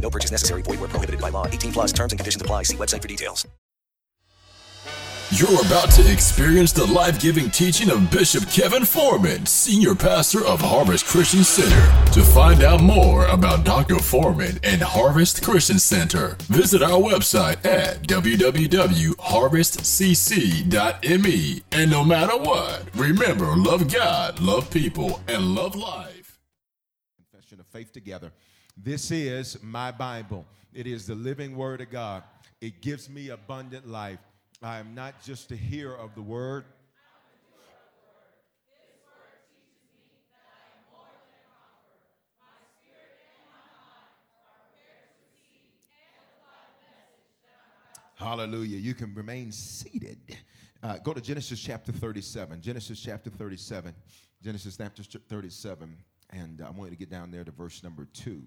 No purchase necessary. Void where prohibited by law. 18 plus terms and conditions apply. See website for details. You're about to experience the life giving teaching of Bishop Kevin Foreman, Senior Pastor of Harvest Christian Center. To find out more about Dr. Foreman and Harvest Christian Center, visit our website at www.harvestcc.me. And no matter what, remember love God, love people, and love life. Confession of faith together. This is my Bible. It is the living word of God. It gives me abundant life. I am not just a hearer of the word. Hallelujah. You can remain seated. Uh, go to Genesis chapter 37. Genesis chapter 37. Genesis chapter 37. And I want you to get down there to verse number 2.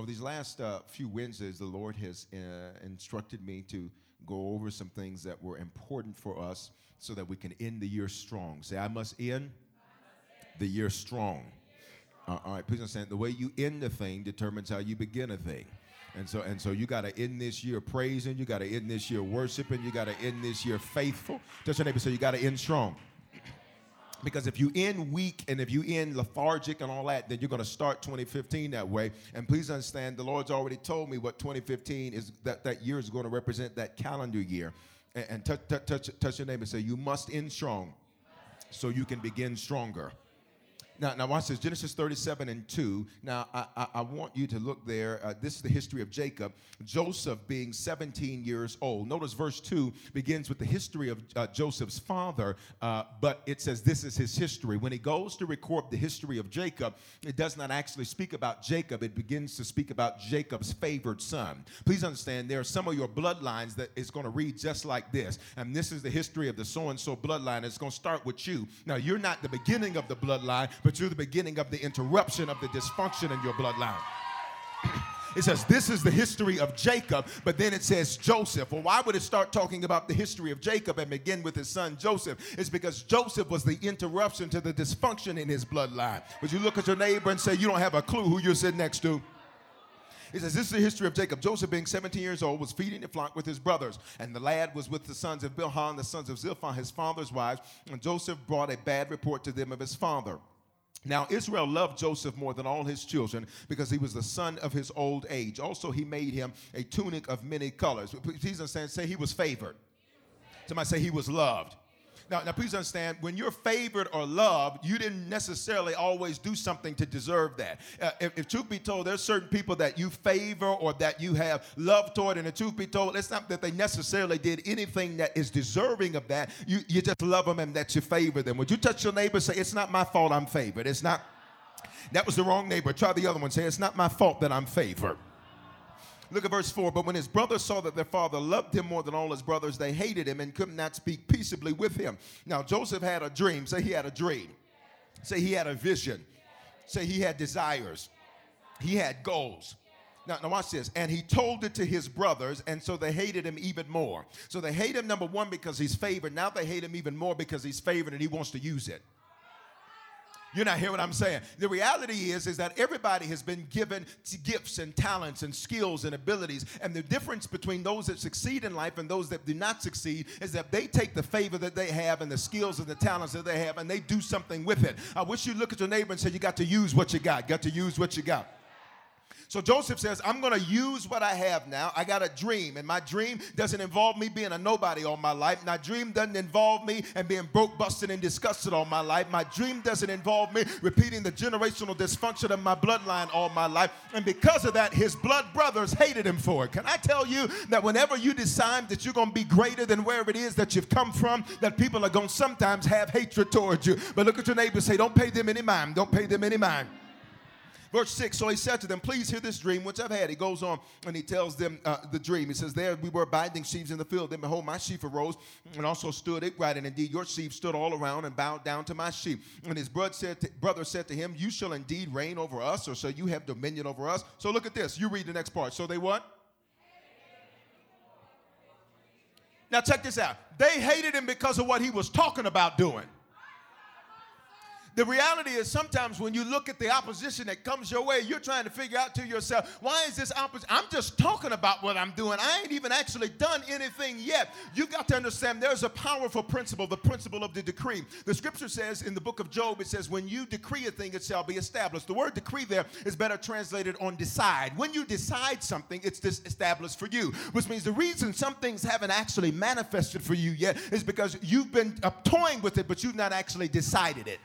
Over these last uh, few Wednesdays, the Lord has uh, instructed me to go over some things that were important for us so that we can end the year strong. Say, I must end the year strong. Uh, all right, please understand the way you end a thing determines how you begin a thing. And so, and so you got to end this year praising, you got to end this year worshiping, you got to end this year faithful. Touch your neighbor, say you got to end strong. Because if you end weak and if you end lethargic and all that, then you're going to start 2015 that way. And please understand, the Lord's already told me what 2015 is that that year is going to represent that calendar year. And, and touch, touch, touch, your neighbor and say, You must end strong so you can begin stronger. Now, now watch this Genesis 37 and 2. Now, I, I, I want you to look there. Uh, this is the history of Jacob. Joseph being 17 years old. Notice verse 2 begins with the history of uh, Joseph's father, uh, but it says this is his history. When he goes to record the history of Jacob, it does not actually speak about Jacob, it begins to speak about Jacob's favored son. Please understand, there are some of your bloodlines that is going to read just like this. And this is the history of the so and so bloodline. It's going to start with you. Now, you're not the beginning of the bloodline, but you're the beginning of the interruption of the dysfunction in your bloodline. It says this is the history of Jacob, but then it says Joseph. Well, why would it start talking about the history of Jacob and begin with his son Joseph? It's because Joseph was the interruption to the dysfunction in his bloodline. Would you look at your neighbor and say, You don't have a clue who you're sitting next to? It says, This is the history of Jacob. Joseph, being 17 years old, was feeding the flock with his brothers. And the lad was with the sons of Bilhah and the sons of Zilpah, his father's wives. And Joseph brought a bad report to them of his father. Now, Israel loved Joseph more than all his children because he was the son of his old age. Also, he made him a tunic of many colors. Please understand, say he was favored. Somebody say he was loved. Now, now, please understand, when you're favored or loved, you didn't necessarily always do something to deserve that. Uh, if, if, truth be told, there's certain people that you favor or that you have love toward, and the truth be told, it's not that they necessarily did anything that is deserving of that. You, you just love them and that you favor them. Would you touch your neighbor say, It's not my fault I'm favored? It's not. That was the wrong neighbor. Try the other one. Say, It's not my fault that I'm favored. Look at verse 4. But when his brothers saw that their father loved him more than all his brothers, they hated him and could not speak peaceably with him. Now, Joseph had a dream. Say he had a dream. Say he had a vision. Say he had desires. He had goals. Now, now watch this. And he told it to his brothers, and so they hated him even more. So they hate him, number one, because he's favored. Now they hate him even more because he's favored and he wants to use it. You're not hearing what I'm saying. The reality is, is that everybody has been given gifts and talents and skills and abilities. And the difference between those that succeed in life and those that do not succeed is that they take the favor that they have and the skills and the talents that they have and they do something with it. I wish you look at your neighbor and say, You got to use what you got. Got to use what you got. So Joseph says, I'm going to use what I have now. I got a dream, and my dream doesn't involve me being a nobody all my life. My dream doesn't involve me and being broke, busted, and disgusted all my life. My dream doesn't involve me repeating the generational dysfunction of my bloodline all my life. And because of that, his blood brothers hated him for it. Can I tell you that whenever you decide that you're going to be greater than wherever it is that you've come from, that people are going to sometimes have hatred towards you. But look at your neighbor say, Don't pay them any mind. Don't pay them any mind. Verse 6 So he said to them, Please hear this dream which I've had. He goes on and he tells them uh, the dream. He says, There we were binding sheaves in the field. Then behold, my sheaf arose and also stood upright. And indeed, your sheep stood all around and bowed down to my sheep. And his brother said, to, brother said to him, You shall indeed reign over us, or shall you have dominion over us? So look at this. You read the next part. So they what? Now check this out. They hated him because of what he was talking about doing. The reality is sometimes when you look at the opposition that comes your way, you're trying to figure out to yourself, why is this opposition? I'm just talking about what I'm doing. I ain't even actually done anything yet. You've got to understand there's a powerful principle, the principle of the decree. The scripture says in the book of Job, it says, when you decree a thing, it shall be established. The word decree there is better translated on decide. When you decide something, it's this established for you, which means the reason some things haven't actually manifested for you yet is because you've been uh, toying with it, but you've not actually decided it.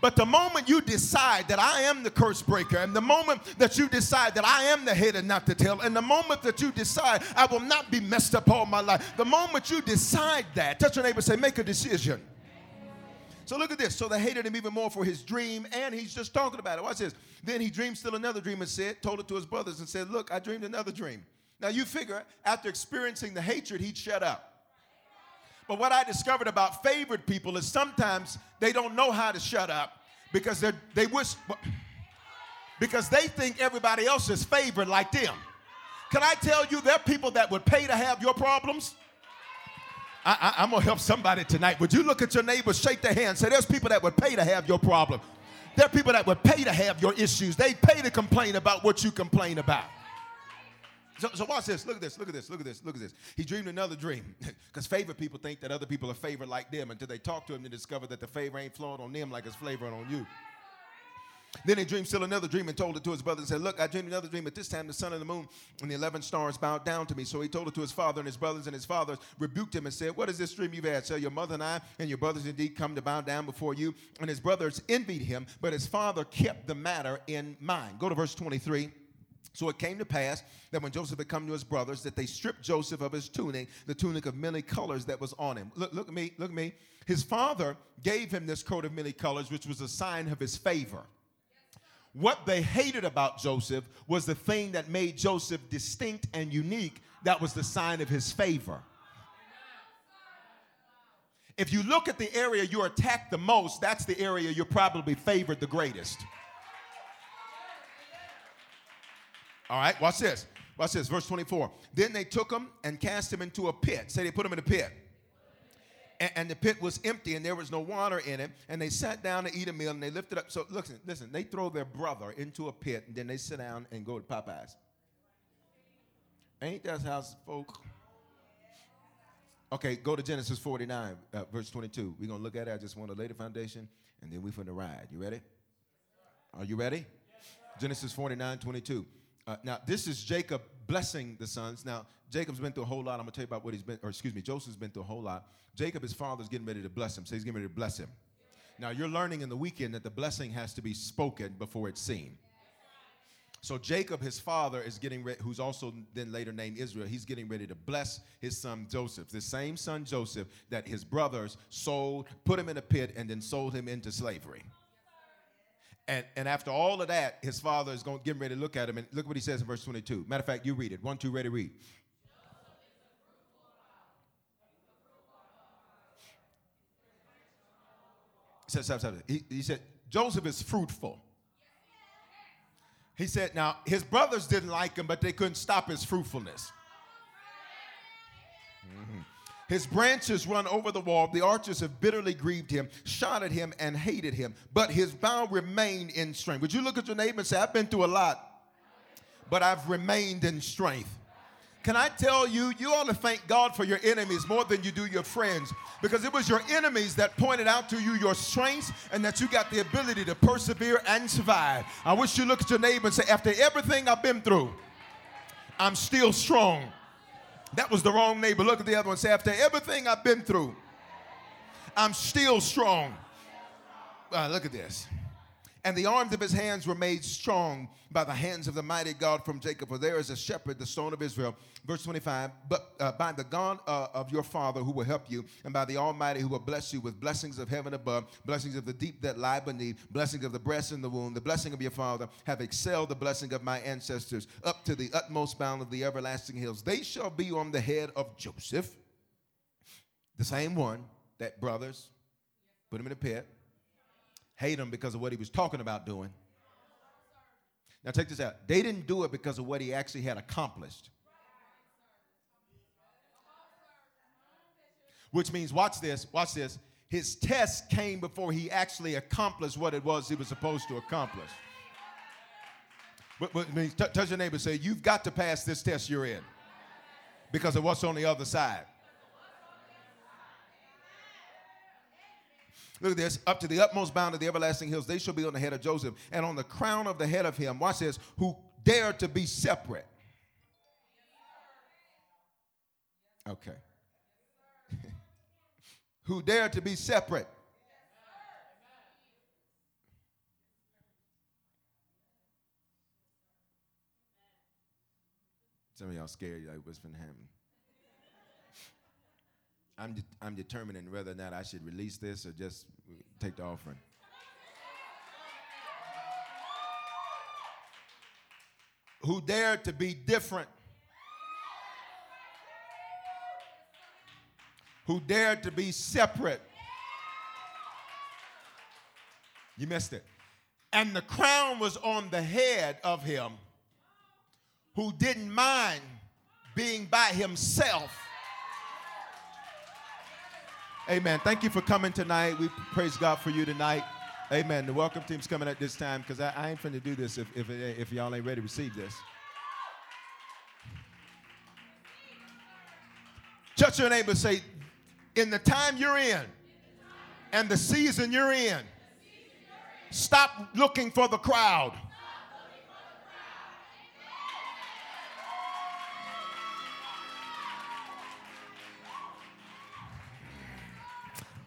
But the moment you decide that I am the curse breaker, and the moment that you decide that I am the head and not the tail, and the moment that you decide I will not be messed up all my life, the moment you decide that, touch your neighbor say, make a decision. So look at this. So they hated him even more for his dream, and he's just talking about it. Watch this. Then he dreamed still another dream and said, told it to his brothers and said, Look, I dreamed another dream. Now you figure after experiencing the hatred, he'd shut up. But what I discovered about favored people is sometimes they don't know how to shut up because they they wish because they think everybody else is favored like them. Can I tell you there are people that would pay to have your problems? I, am gonna help somebody tonight. Would you look at your neighbor, shake their hand, say, There's people that would pay to have your problem. There are people that would pay to have your issues. They pay to complain about what you complain about. So, so watch this. Look at this. Look at this. Look at this. Look at this. He dreamed another dream. Because favored people think that other people are favored like them until they talk to him and discover that the favor ain't flowing on them like it's flavoring on you. Then he dreamed still another dream and told it to his brother and said, Look, I dreamed another dream. At this time, the sun and the moon and the 11 stars bowed down to me. So he told it to his father and his brothers, and his fathers rebuked him and said, What is this dream you've had? Shall your mother and I and your brothers indeed come to bow down before you? And his brothers envied him, but his father kept the matter in mind. Go to verse 23. So it came to pass that when Joseph had come to his brothers, that they stripped Joseph of his tunic, the tunic of many colors that was on him. Look, look at me, look at me. His father gave him this coat of many colors, which was a sign of his favor. What they hated about Joseph was the thing that made Joseph distinct and unique. That was the sign of his favor. If you look at the area you're attacked the most, that's the area you're probably favored the greatest. All right, watch this. Watch this, verse 24. Then they took him and cast him into a pit. Say they put him in a pit. And, and, the pit was empty and there was no water in it. And they sat down to eat a meal and they lifted up. So listen, listen, they throw their brother into a pit and then they sit down and go to Popeyes. Ain't that how folk? Okay, go to Genesis 49, uh, verse 22. We're going to look at it. I just want to lay the foundation and then we're going to ride. You ready? Are you ready? Genesis 49, 22. Uh, now, this is Jacob blessing the sons. Now, Jacob's been through a whole lot. I'm going to tell you about what he's been, or excuse me, Joseph's been through a whole lot. Jacob, his father's getting ready to bless him, so he's getting ready to bless him. Now, you're learning in the weekend that the blessing has to be spoken before it's seen. So Jacob, his father, is getting ready, who's also then later named Israel, he's getting ready to bless his son Joseph, the same son Joseph that his brothers sold, put him in a pit, and then sold him into slavery. And, and after all of that, his father is going to get ready to look at him. And look what he says in verse 22. Matter of fact, you read it. One, two, ready, read. He said, he, he said, Joseph is fruitful. He said, now his brothers didn't like him, but they couldn't stop his fruitfulness. Mhm. His branches run over the wall. The archers have bitterly grieved him, shot at him, and hated him. But his bow remained in strength. Would you look at your neighbor and say, I've been through a lot, but I've remained in strength. Can I tell you, you ought to thank God for your enemies more than you do your friends because it was your enemies that pointed out to you your strengths and that you got the ability to persevere and survive. I wish you look at your neighbor and say, After everything I've been through, I'm still strong. That was the wrong neighbor. Look at the other one. Say, After everything I've been through, I'm still strong. Uh, look at this. And the arms of his hands were made strong by the hands of the mighty God from Jacob. For there is a shepherd, the stone of Israel. Verse 25. But uh, by the God uh, of your father who will help you, and by the Almighty who will bless you with blessings of heaven above, blessings of the deep that lie beneath, blessings of the breast and the womb, the blessing of your father have excelled the blessing of my ancestors up to the utmost bound of the everlasting hills. They shall be on the head of Joseph, the same one that brothers put him in a pit hate him because of what he was talking about doing. Now, take this out. They didn't do it because of what he actually had accomplished. Which means, watch this, watch this. His test came before he actually accomplished what it was he was supposed to accomplish. But, but means, t- touch your neighbor say, You've got to pass this test you're in because of what's on the other side. Look at this. Up to the utmost bound of the everlasting hills, they shall be on the head of Joseph, and on the crown of the head of him, watch this, who dare to be separate. Okay. who dare to be separate. Some of y'all scared, like, what's been happening? I'm, de- I'm determining whether or not I should release this or just take the offering. Who dared to be different? Who dared to be separate? You missed it. And the crown was on the head of him who didn't mind being by himself Amen. Thank you for coming tonight. We praise God for you tonight. Amen. The welcome team's coming at this time because I, I, ain't finna do this if, if, if y'all ain't ready to receive this. Touch your neighbor say, in the time you're in and the season you're in, stop looking for the crowd.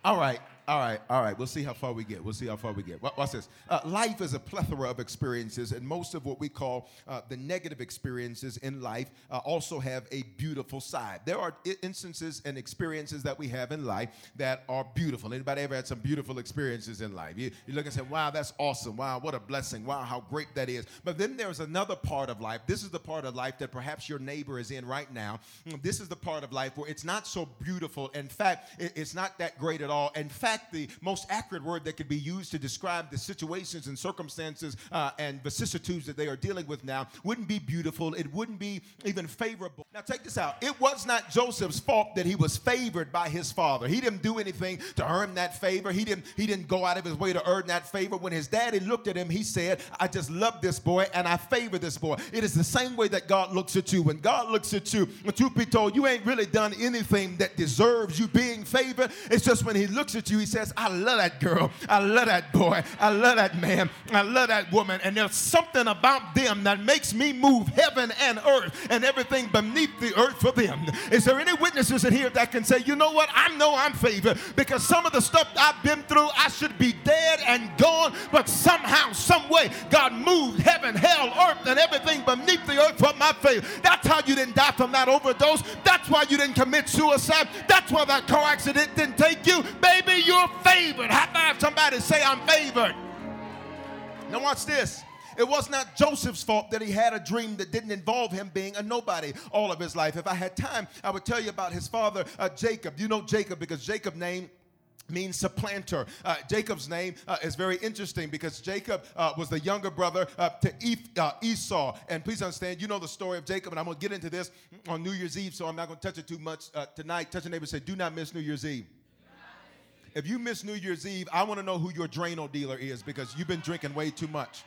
All right. All right, all right. We'll see how far we get. We'll see how far we get. Watch this. Uh, life is a plethora of experiences, and most of what we call uh, the negative experiences in life uh, also have a beautiful side. There are instances and experiences that we have in life that are beautiful. Anybody ever had some beautiful experiences in life? You, you look and say, "Wow, that's awesome! Wow, what a blessing! Wow, how great that is!" But then there's another part of life. This is the part of life that perhaps your neighbor is in right now. This is the part of life where it's not so beautiful. In fact, it, it's not that great at all. In fact fact, the most accurate word that could be used to describe the situations and circumstances uh, and vicissitudes that they are dealing with now wouldn't be beautiful. It wouldn't be even favorable. Now, take this out. It was not Joseph's fault that he was favored by his father. He didn't do anything to earn that favor. He didn't, he didn't go out of his way to earn that favor. When his daddy looked at him, he said, I just love this boy and I favor this boy. It is the same way that God looks at you. When God looks at you, truth be told, you ain't really done anything that deserves you being favored. It's just when he looks at you, he says, I love that girl. I love that boy. I love that man. I love that woman. And there's something about them that makes me move heaven and earth and everything beneath the earth for them. Is there any witnesses in here that can say, you know what? I know I'm favored because some of the stuff I've been through, I should be dead and gone, but somehow, some way, God moved heaven, hell, earth, and everything beneath the earth for my favor. That's how you didn't die from that overdose. That's why you didn't commit suicide. That's why that car accident didn't take you. Baby, you're favored. How about somebody say, I'm favored? Now, watch this. It was not Joseph's fault that he had a dream that didn't involve him being a nobody all of his life. If I had time, I would tell you about his father, uh, Jacob. You know Jacob because Jacob name means supplanter. Uh, Jacob's name uh, is very interesting because Jacob uh, was the younger brother uh, to uh, Esau. And please understand, you know the story of Jacob, and I'm going to get into this on New Year's Eve, so I'm not going to touch it too much uh, tonight. Touch your neighbor say, Do not miss New Year's Eve. If you miss New Year's Eve, I want to know who your Drano dealer is because you've been drinking way too much.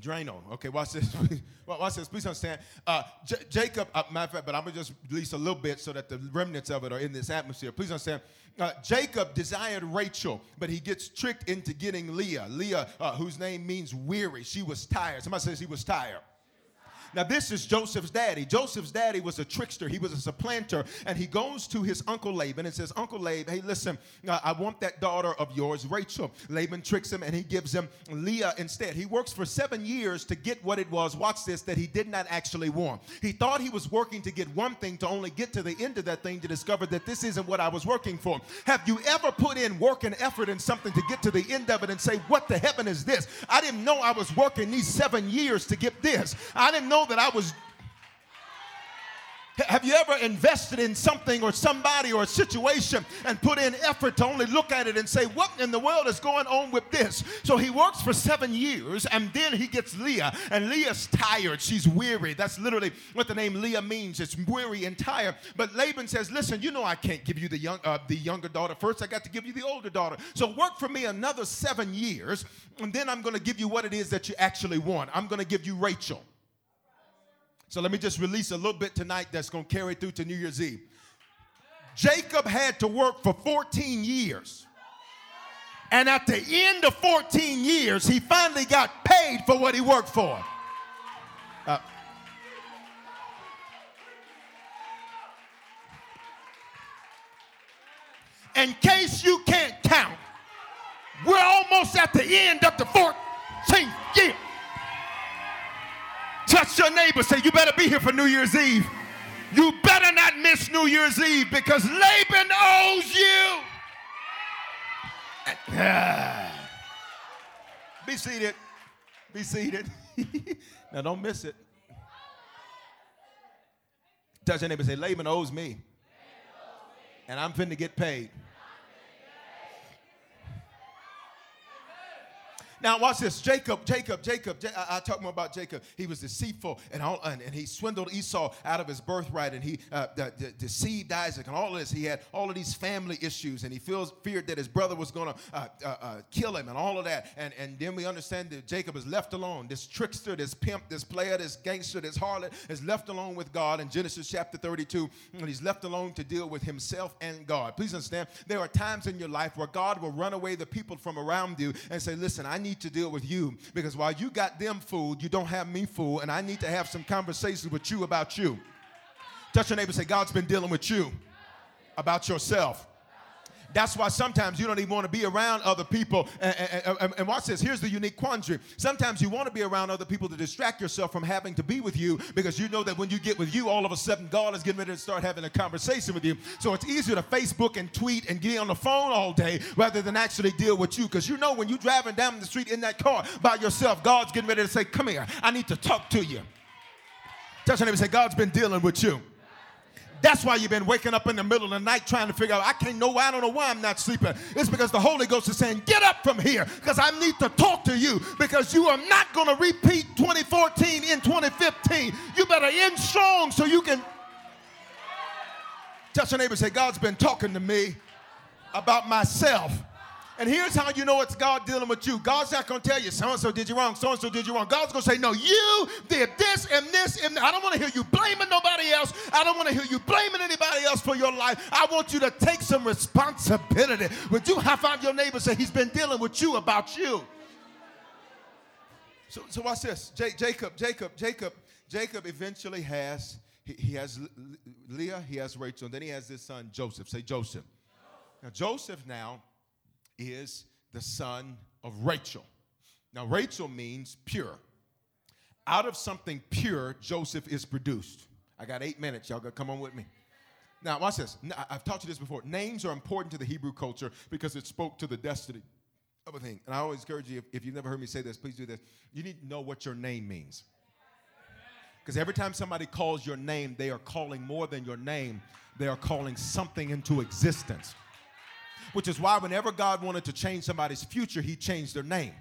Drano. Okay, watch this. watch this. Please understand. Uh, J- Jacob, uh, matter of fact, but I'm going to just release a little bit so that the remnants of it are in this atmosphere. Please understand. Uh, Jacob desired Rachel, but he gets tricked into getting Leah. Leah, uh, whose name means weary. She was tired. Somebody says he was tired. Now, this is Joseph's daddy. Joseph's daddy was a trickster, he was a supplanter, and he goes to his uncle Laban and says, Uncle Laban, hey, listen, uh, I want that daughter of yours, Rachel. Laban tricks him and he gives him Leah instead. He works for seven years to get what it was, watch this, that he did not actually want. He thought he was working to get one thing to only get to the end of that thing to discover that this isn't what I was working for. Have you ever put in work and effort in something to get to the end of it and say, What the heaven is this? I didn't know I was working these seven years to get this. I didn't know that I was have you ever invested in something or somebody or a situation and put in effort to only look at it and say, What in the world is going on with this? So he works for seven years and then he gets Leah, and Leah's tired. She's weary. That's literally what the name Leah means. It's weary and tired. But Laban says, Listen, you know I can't give you the, young, uh, the younger daughter first. I got to give you the older daughter. So work for me another seven years, and then I'm going to give you what it is that you actually want. I'm going to give you Rachel. So let me just release a little bit tonight that's going to carry through to New Year's Eve. Jacob had to work for 14 years. And at the end of 14 years, he finally got paid for what he worked for. Uh, in case you can't count, we're almost at the end of the 14th year. Touch your neighbor. Say, you better be here for New Year's Eve. You better not miss New Year's Eve because Laban owes you. be seated. Be seated. now don't miss it. Touch your neighbor. Say, Laban owes me. And I'm finna get paid. Now watch this. Jacob, Jacob, Jacob. I, I talk more about Jacob. He was deceitful and all, and, and he swindled Esau out of his birthright, and he uh, deceived Isaac, and all of this. He had all of these family issues, and he feels feared that his brother was going to uh, uh, uh, kill him, and all of that. And and then we understand that Jacob is left alone. This trickster, this pimp, this player, this gangster, this harlot is left alone with God in Genesis chapter 32, and he's left alone to deal with himself and God. Please understand, there are times in your life where God will run away the people from around you and say, "Listen, I need." Need to deal with you because while you got them fooled, you don't have me fooled, and I need to have some conversations with you about you. Touch your neighbor say, God's been dealing with you about yourself. That's why sometimes you don't even want to be around other people. And, and, and, and, watch this. Here's the unique quandary. Sometimes you want to be around other people to distract yourself from having to be with you because you know that when you get with you, all of a sudden God is getting ready to start having a conversation with you. So it's easier to Facebook and tweet and get on the phone all day rather than actually deal with you because you know when you're driving down the street in that car by yourself, God's getting ready to say, Come here, I need to talk to you. Touch your neighbor say, God's been dealing with you. That's why you've been waking up in the middle of the night trying to figure out, I can't know why, I don't know why I'm not sleeping. It's because the Holy Ghost is saying, Get up from here because I need to talk to you because you are not going to repeat 2014 in 2015. You better end strong so you can. Touch your neighbor say, God's been talking to me about myself. And here's how you know it's God dealing with you. God's not going to tell you, so and so did you wrong, so and so did you wrong. God's going to say, no, you did this and this and I don't want to hear you blaming nobody else. I don't want to hear you blaming anybody else for your life. I want you to take some responsibility. Would you high five your neighbor say, he's been dealing with you about you? So, so watch this. J- Jacob, Jacob, Jacob, Jacob eventually has, he, he has Leah, he has Rachel, and then he has this son, Joseph. Say Joseph. Now, Joseph now is the son of Rachel. Now, Rachel means pure. Out of something pure, Joseph is produced. I got eight minutes. Y'all gotta come on with me. Now, watch this. I've taught you this before. Names are important to the Hebrew culture because it spoke to the destiny of a thing. And I always encourage you, if, if you've never heard me say this, please do this. You need to know what your name means. Because every time somebody calls your name, they are calling more than your name, they are calling something into existence. Which is why whenever God wanted to change somebody's future, he changed their name.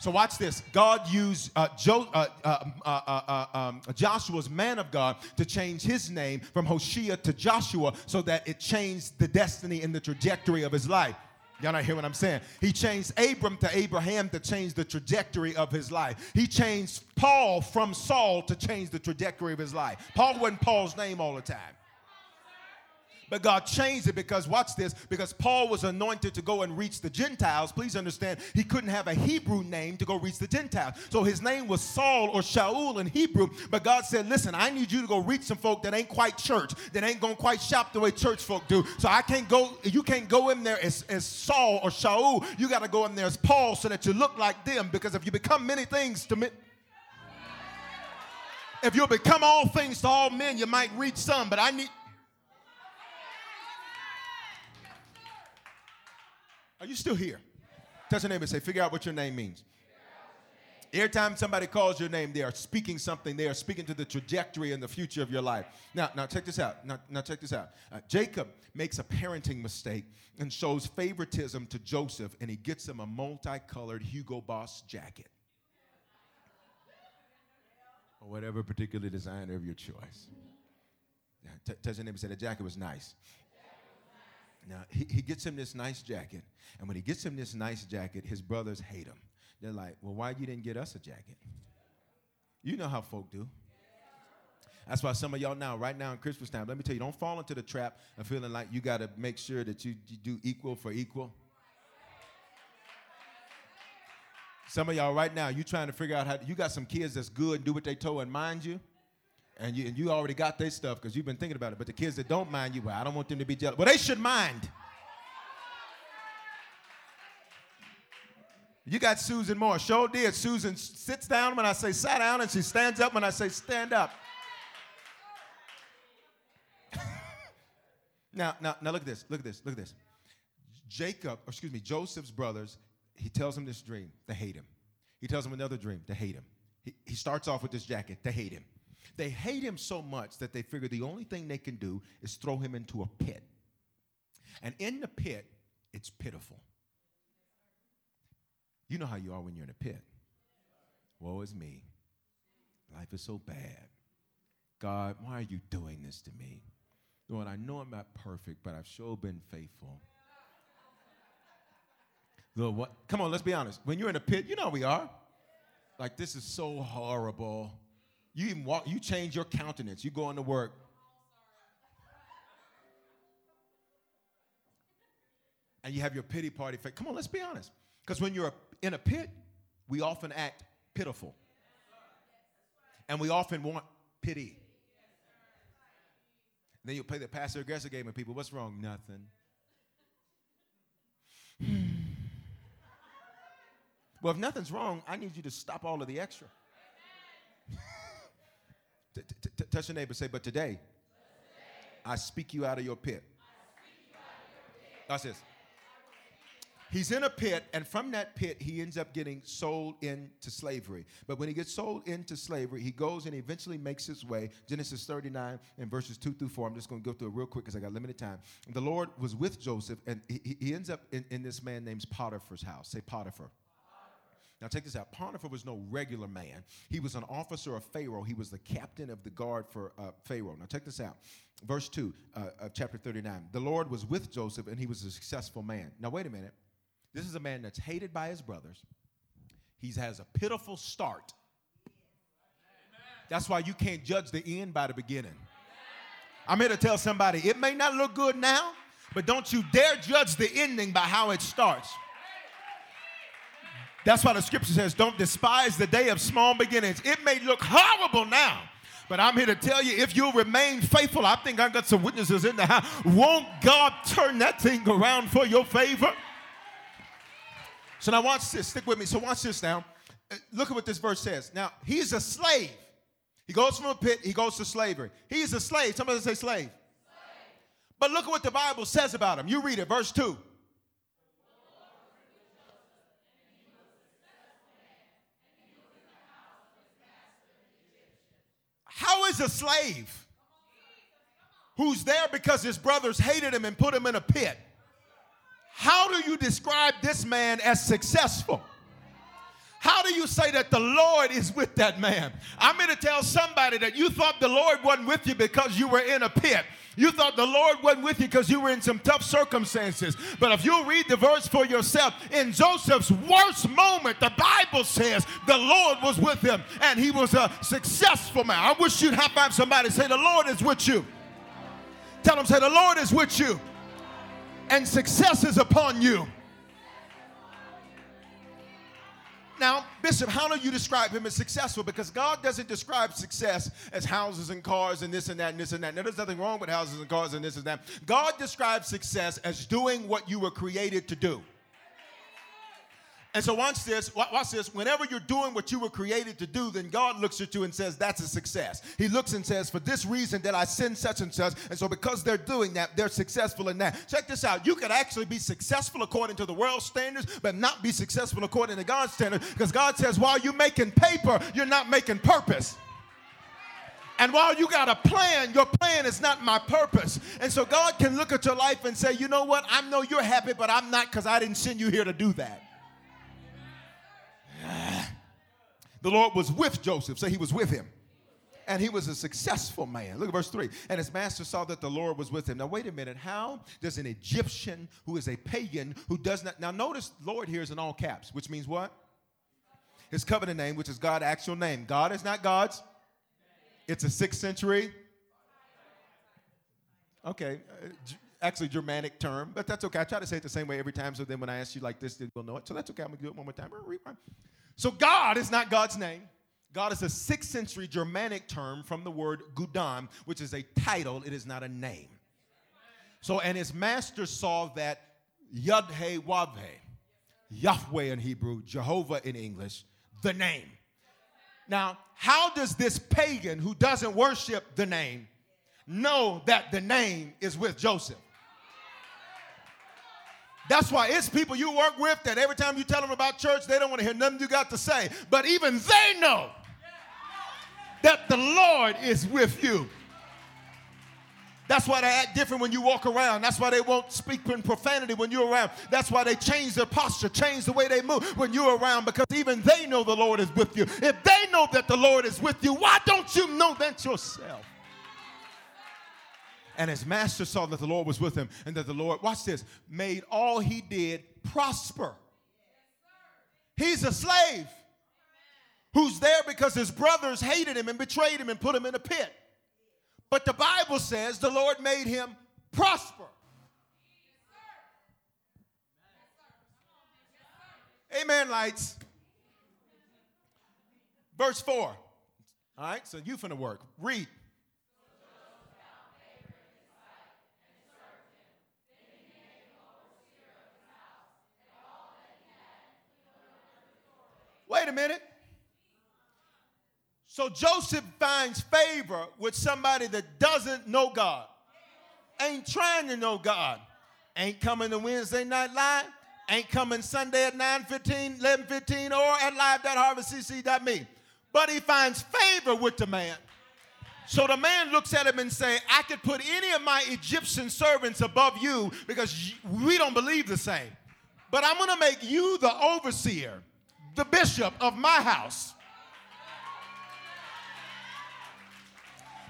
So watch this. God used uh, jo- uh, uh, uh, uh, uh um, Joshua's man of God to change his name from Hoshea to Joshua so that it changed the destiny and the trajectory of his life. Y'all not hear what I'm saying? He changed Abram to Abraham to change the trajectory of his life. He changed Paul from Saul to change the trajectory of his life. Paul wasn't Paul's name all the time. But God changed it because, watch this, because Paul was anointed to go and reach the Gentiles. Please understand, he couldn't have a Hebrew name to go reach the Gentiles. So his name was Saul or Shaul in Hebrew. But God said, listen, I need you to go reach some folk that ain't quite church, that ain't going to quite shop the way church folk do. So I can't go, you can't go in there as, as Saul or Shaul. You got to go in there as Paul so that you look like them. Because if you become many things to me, if you'll become all things to all men, you might reach some. But I need, Are you still here? Touch your name and say, figure out what your name means. Every time somebody calls your name, they are speaking something. They are speaking to the trajectory and the future of your life. Now, now check this out. Now, now check this out. Uh, Jacob makes a parenting mistake and shows favoritism to Joseph, and he gets him a multicolored Hugo Boss jacket. Or whatever particular designer of your choice. T- touch your name and say, the jacket was nice. Now, he, he gets him this nice jacket. And when he gets him this nice jacket, his brothers hate him. They're like, well, why you didn't get us a jacket? You know how folk do. That's why some of y'all now, right now in Christmas time, let me tell you, don't fall into the trap of feeling like you got to make sure that you, you do equal for equal. Some of y'all right now, you trying to figure out how you got some kids that's good and do what they told and mind you and you, and you already got their stuff because you've been thinking about it. But the kids that don't mind you, well, I don't want them to be jealous. Well, they should mind. You got Susan Moore. Show did. Susan sits down when I say sit down, and she stands up when I say stand up. now, now, now look at this. Look at this. Look at this. Jacob, or excuse me, Joseph's brothers, he tells him this dream. They hate him. He tells him another dream. They hate him. He, he starts off with this jacket. They hate him. They hate him so much that they figure the only thing they can do is throw him into a pit. And in the pit, it's pitiful. You know how you are when you're in a pit. Woe is me. Life is so bad. God, why are you doing this to me? Lord, I know I'm not perfect, but I've sure been faithful. Lord, what? Come on, let's be honest. When you're in a pit, you know we are. Like, this is so horrible. You even walk, you change your countenance. You go into work. And you have your pity party face. Come on, let's be honest. Because when you're in a pit, we often act pitiful. And we often want pity. And then you play the passive aggressive game with people. What's wrong? Nothing. well, if nothing's wrong, I need you to stop all of the extra. Touch your neighbor, say, but today, I speak you out of your pit. Watch this. He's in a pit, and from that pit, he ends up getting sold into slavery. But when he gets sold into slavery, he goes and eventually makes his way. Genesis 39 and verses 2 through 4. I'm just going to go through it real quick because I got limited time. The Lord was with Joseph, and he, he ends up in, in this man named Potiphar's house. Say Potiphar. Now, take this out. Potiphar was no regular man. He was an officer of Pharaoh. He was the captain of the guard for uh, Pharaoh. Now, check this out. Verse 2 uh, of chapter 39. The Lord was with Joseph, and he was a successful man. Now, wait a minute. This is a man that's hated by his brothers. He has a pitiful start. That's why you can't judge the end by the beginning. I'm here to tell somebody it may not look good now, but don't you dare judge the ending by how it starts. That's why the scripture says, don't despise the day of small beginnings. It may look horrible now, but I'm here to tell you if you'll remain faithful, I think I've got some witnesses in the house. Won't God turn that thing around for your favor? So now watch this. Stick with me. So watch this now. Uh, look at what this verse says. Now, he's a slave. He goes from a pit, he goes to slavery. He's a slave. Somebody say slave. slave. But look at what the Bible says about him. You read it, verse 2. How is a slave who's there because his brothers hated him and put him in a pit? How do you describe this man as successful? How do you say that the Lord is with that man? I'm going to tell somebody that you thought the Lord wasn't with you because you were in a pit. You thought the Lord wasn't with you because you were in some tough circumstances. But if you read the verse for yourself, in Joseph's worst moment, the Bible says the Lord was with him and he was a successful man. I wish you'd high five somebody say, The Lord is with you. Tell them, say, The Lord is with you and success is upon you. Now, Bishop, how do you describe him as successful? Because God doesn't describe success as houses and cars and this and that and this and that. Now, there's nothing wrong with houses and cars and this and that. God describes success as doing what you were created to do. And so watch this, watch this. Whenever you're doing what you were created to do, then God looks at you and says, that's a success. He looks and says, for this reason that I send such and such. And so because they're doing that, they're successful in that. Check this out. You could actually be successful according to the world's standards, but not be successful according to God's standards. Because God says, while you're making paper, you're not making purpose. And while you got a plan, your plan is not my purpose. And so God can look at your life and say, you know what? I know you're happy, but I'm not because I didn't send you here to do that. The Lord was with Joseph, so he was with him. And he was a successful man. Look at verse 3. And his master saw that the Lord was with him. Now, wait a minute. How does an Egyptian who is a pagan, who does not. Now, notice Lord here is in all caps, which means what? His covenant name, which is God's actual name. God is not God's. It's a sixth century. Okay. Uh, actually, Germanic term, but that's okay. I try to say it the same way every time, so then when I ask you like this, then you'll know it. So that's okay. I'm going to do it one more time. So God is not God's name. God is a sixth century Germanic term from the word gudam, which is a title, it is not a name. So, and his master saw that Yud He Wav Yahweh in Hebrew, Jehovah in English, the name. Now, how does this pagan who doesn't worship the name know that the name is with Joseph? That's why it's people you work with that every time you tell them about church, they don't want to hear nothing you got to say. But even they know that the Lord is with you. That's why they act different when you walk around. That's why they won't speak in profanity when you're around. That's why they change their posture, change the way they move when you're around because even they know the Lord is with you. If they know that the Lord is with you, why don't you know that yourself? And his master saw that the Lord was with him and that the Lord, watch this, made all he did prosper. He's a slave who's there because his brothers hated him and betrayed him and put him in a pit. But the Bible says the Lord made him prosper. Amen, lights. Verse 4. All right, so you finna work. Read. Wait a minute. So Joseph finds favor with somebody that doesn't know God, ain't trying to know God, ain't coming to Wednesday Night Live, ain't coming Sunday at 9 15, 11 15, or at live.harvestcc.me. But he finds favor with the man. So the man looks at him and say, I could put any of my Egyptian servants above you because we don't believe the same. But I'm going to make you the overseer the bishop of my house.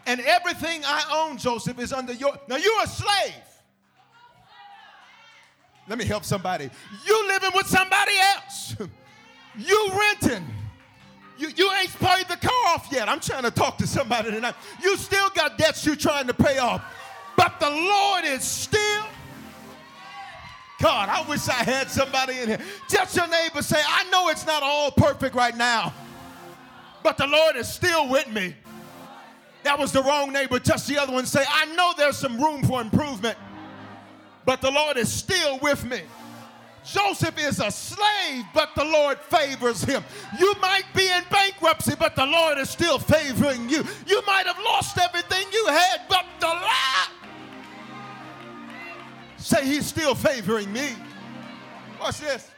And everything I own, Joseph, is under your. Now you're a slave. Let me help somebody. You living with somebody else. you renting. You, you ain't paid the car off yet. I'm trying to talk to somebody tonight. You still got debts you're trying to pay off. But the Lord is still God, I wish I had somebody in here. Just your neighbor say, I know it's not all perfect right now, but the Lord is still with me. That was the wrong neighbor. Touch the other one say, I know there's some room for improvement, but the Lord is still with me. Joseph is a slave, but the Lord favors him. You might be in bankruptcy, but the Lord is still favoring you. You might have lost Say he's still favoring me. Watch this.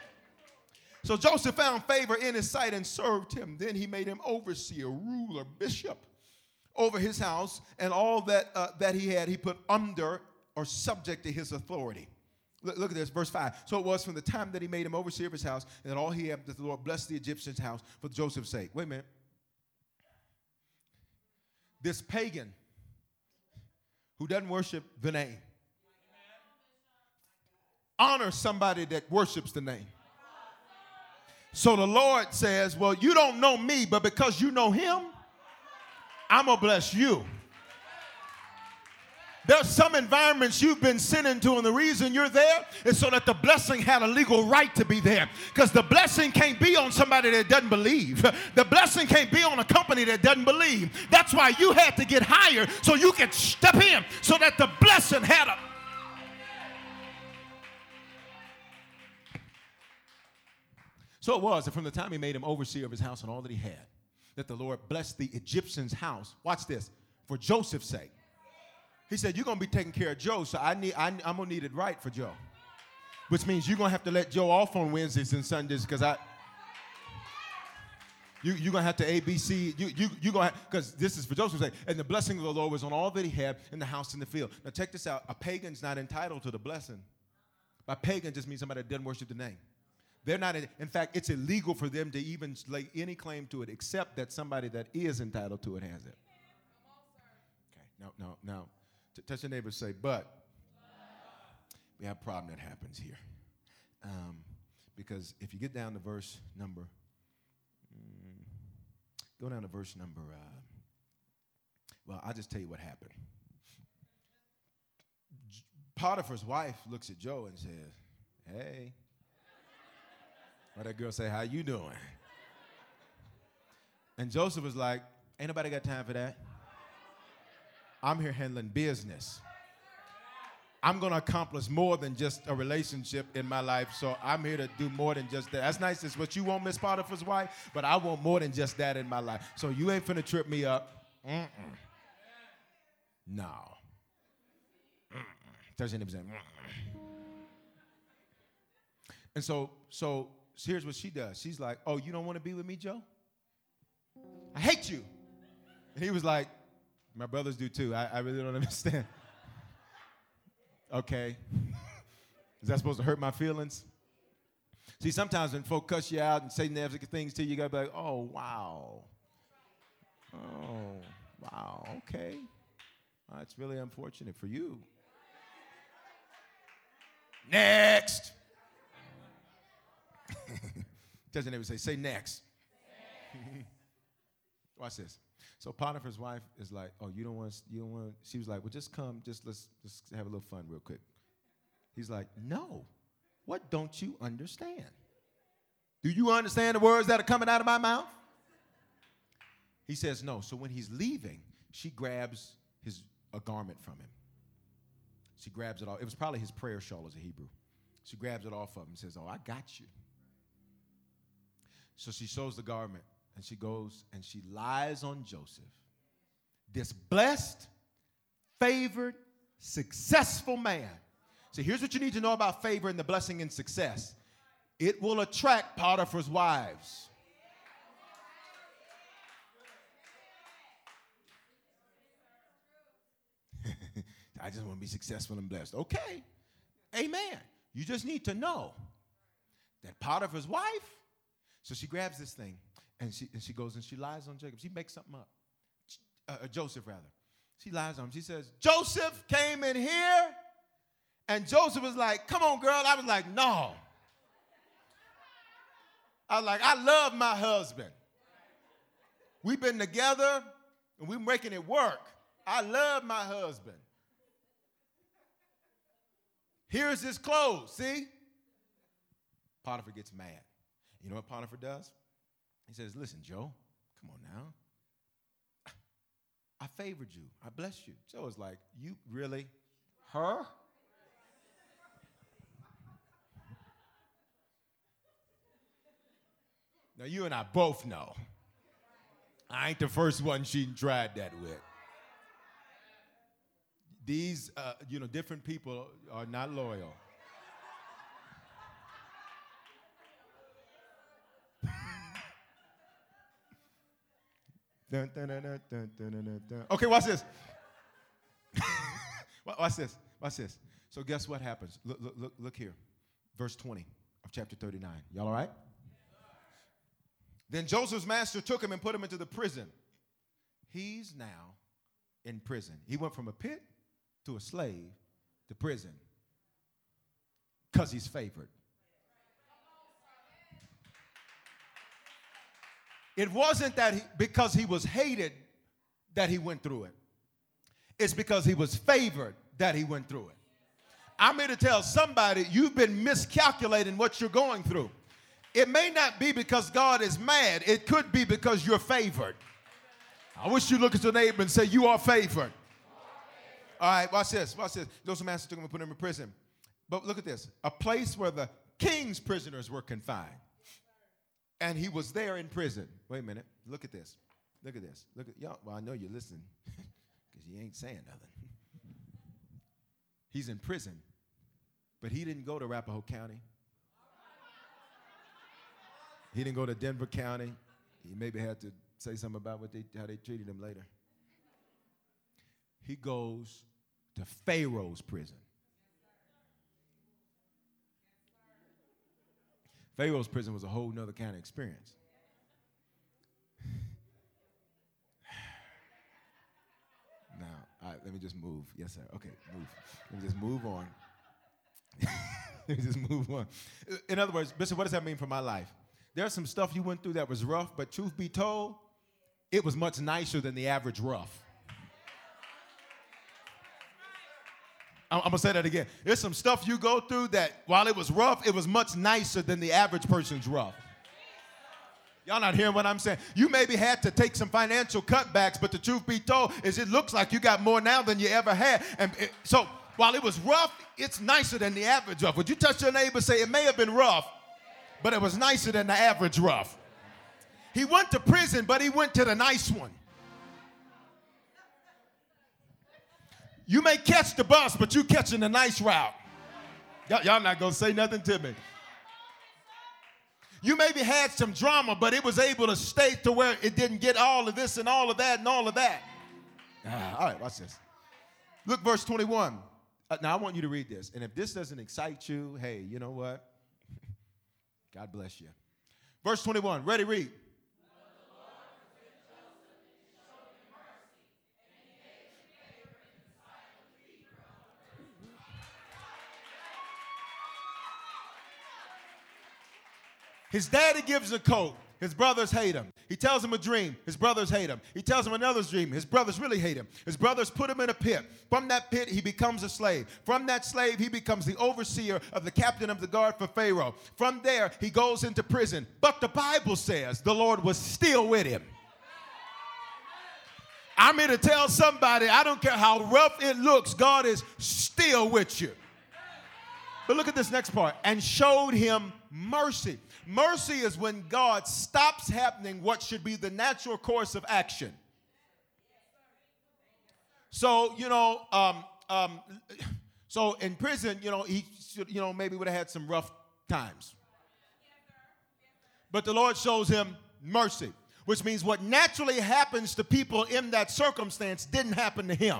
So Joseph found favor in his sight and served him. Then he made him overseer, ruler, bishop over his house, and all that, uh, that he had he put under or subject to his authority. Look, look at this, verse 5. So it was from the time that he made him overseer of his house, and that all he had, that the Lord blessed the Egyptian's house for Joseph's sake. Wait a minute. This pagan who doesn't worship the name honor somebody that worships the name. So the Lord says, Well, you don't know me, but because you know him, I'm going to bless you. There's some environments you've been sent into, and the reason you're there is so that the blessing had a legal right to be there. Because the blessing can't be on somebody that doesn't believe. The blessing can't be on a company that doesn't believe. That's why you had to get hired so you could step in, so that the blessing had a. So it was that from the time he made him overseer of his house and all that he had, that the Lord blessed the Egyptian's house. Watch this for Joseph's sake. He said, You're going to be taking care of Joe, so I need, I, I'm going to need it right for Joe. Which means you're going to have to let Joe off on Wednesdays and Sundays because I. You, you're going to have to ABC. You, you, you're going to because this is for Joseph's sake. And the blessing of the Lord was on all that he had in the house and the field. Now, check this out. A pagan's not entitled to the blessing. By pagan just means somebody that doesn't worship the name. They're not, in fact, it's illegal for them to even lay any claim to it except that somebody that is entitled to it has it. Okay, No. now, now, touch your neighbor say, but we have a problem that happens here. Um, because if you get down to verse number, mm, go down to verse number, uh, well, I'll just tell you what happened. Potiphar's wife looks at Joe and says, hey, or that girl say, How you doing? And Joseph was like, Ain't nobody got time for that. I'm here handling business. I'm going to accomplish more than just a relationship in my life. So I'm here to do more than just that. That's nice. That's what you want, Miss Potiphar's wife. But I want more than just that in my life. So you ain't finna trip me up. Mm-mm. No. Mm-mm. Touch And so so here's what she does. She's like, Oh, you don't want to be with me, Joe? I hate you. And he was like, My brothers do too. I, I really don't understand. okay. Is that supposed to hurt my feelings? See, sometimes when folk cuss you out and say nasty things to you, you gotta be like, oh, wow. Oh, wow, okay. It's really unfortunate for you. Next. Tell your neighbor, say, say next. Watch this. So Potiphar's wife is like, oh, you don't want, you don't want. She was like, well, just come, just let's just have a little fun real quick. He's like, no. What don't you understand? Do you understand the words that are coming out of my mouth? He says no. So when he's leaving, she grabs his a garment from him. She grabs it off. It was probably his prayer shawl as a Hebrew. She grabs it off of him and says, Oh, I got you. So she sews the garment and she goes and she lies on Joseph. This blessed, favored, successful man. So here's what you need to know about favor and the blessing and success it will attract Potiphar's wives. I just want to be successful and blessed. Okay. Amen. You just need to know that Potiphar's wife so she grabs this thing and she, and she goes and she lies on Jacob. She makes something up. Uh, uh, Joseph, rather. She lies on him. She says, Joseph came in here. And Joseph was like, Come on, girl. I was like, No. I was like, I love my husband. We've been together and we're making it work. I love my husband. Here's his clothes, see? Potiphar gets mad. You know what Potiphar does? He says, Listen, Joe, come on now. I favored you. I blessed you. Joe is like, You really? Her? Now, you and I both know I ain't the first one she tried that with. These, uh, you know, different people are not loyal. Dun, dun, dun, okay, watch this. watch this. Watch this. So guess what happens? Look, look, look, look here. Verse 20 of chapter 39. Y'all all right? Then Joseph's master took him and put him into the prison. He's now in prison. He went from a pit to a slave to prison because he's favored. It wasn't that he, because he was hated that he went through it. It's because he was favored that he went through it. I'm here to tell somebody you've been miscalculating what you're going through. It may not be because God is mad, it could be because you're favored. I wish you look at your neighbor and say, You are favored. All right, watch this. Watch this. Those master took him and put him in prison. But look at this a place where the king's prisoners were confined. And he was there in prison. Wait a minute. Look at this. Look at this. Look at y'all. Well, I know you're listening because you ain't saying nothing. He's in prison, but he didn't go to Arapahoe County. He didn't go to Denver County. He maybe had to say something about what they, how they treated him later. He goes to Pharaoh's prison. Pharaoh's prison was a whole nother kind of experience. now, let me just move. Yes, sir. Okay, move. Let me just move on. let me just move on. In other words, Bishop, what does that mean for my life? There's some stuff you went through that was rough, but truth be told, it was much nicer than the average rough. I'm, gonna say that again. There's some stuff you go through that while it was rough, it was much nicer than the average person's rough. Y'all not hearing what I'm saying? You maybe had to take some financial cutbacks, but the truth be told is it looks like you got more now than you ever had. And it, so while it was rough, it's nicer than the average rough. Would you touch your neighbor say it may have been rough, but it was nicer than the average rough? He went to prison, but he went to the nice one. You may catch the bus, but you catching the nice route. Y'all, y'all not gonna say nothing to me. You maybe had some drama, but it was able to stay to where it didn't get all of this and all of that and all of that. Ah, all right, watch this. Look, verse 21. Uh, now I want you to read this. And if this doesn't excite you, hey, you know what? God bless you. Verse 21. Ready, read. His daddy gives a coat. His brothers hate him. He tells him a dream. His brothers hate him. He tells him another dream. His brothers really hate him. His brothers put him in a pit. From that pit, he becomes a slave. From that slave, he becomes the overseer of the captain of the guard for Pharaoh. From there, he goes into prison. But the Bible says the Lord was still with him. I'm here to tell somebody I don't care how rough it looks, God is still with you. But look at this next part and showed him mercy. Mercy is when God stops happening what should be the natural course of action. So, you know, um, um, so in prison, you know, he should, you know, maybe would have had some rough times. But the Lord shows him mercy, which means what naturally happens to people in that circumstance didn't happen to him.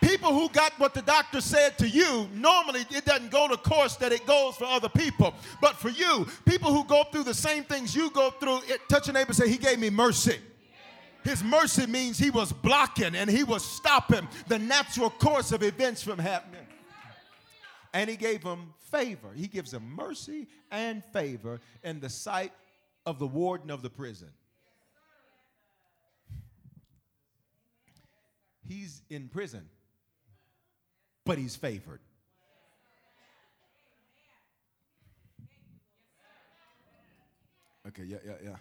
People who got what the doctor said to you, normally it doesn't go the course that it goes for other people. But for you, people who go through the same things you go through, it, touch your neighbor say, He gave me mercy. His mercy means He was blocking and He was stopping the natural course of events from happening. And He gave him favor. He gives him mercy and favor in the sight of the warden of the prison. He's in prison but he's favored. Okay, yeah, yeah, yeah.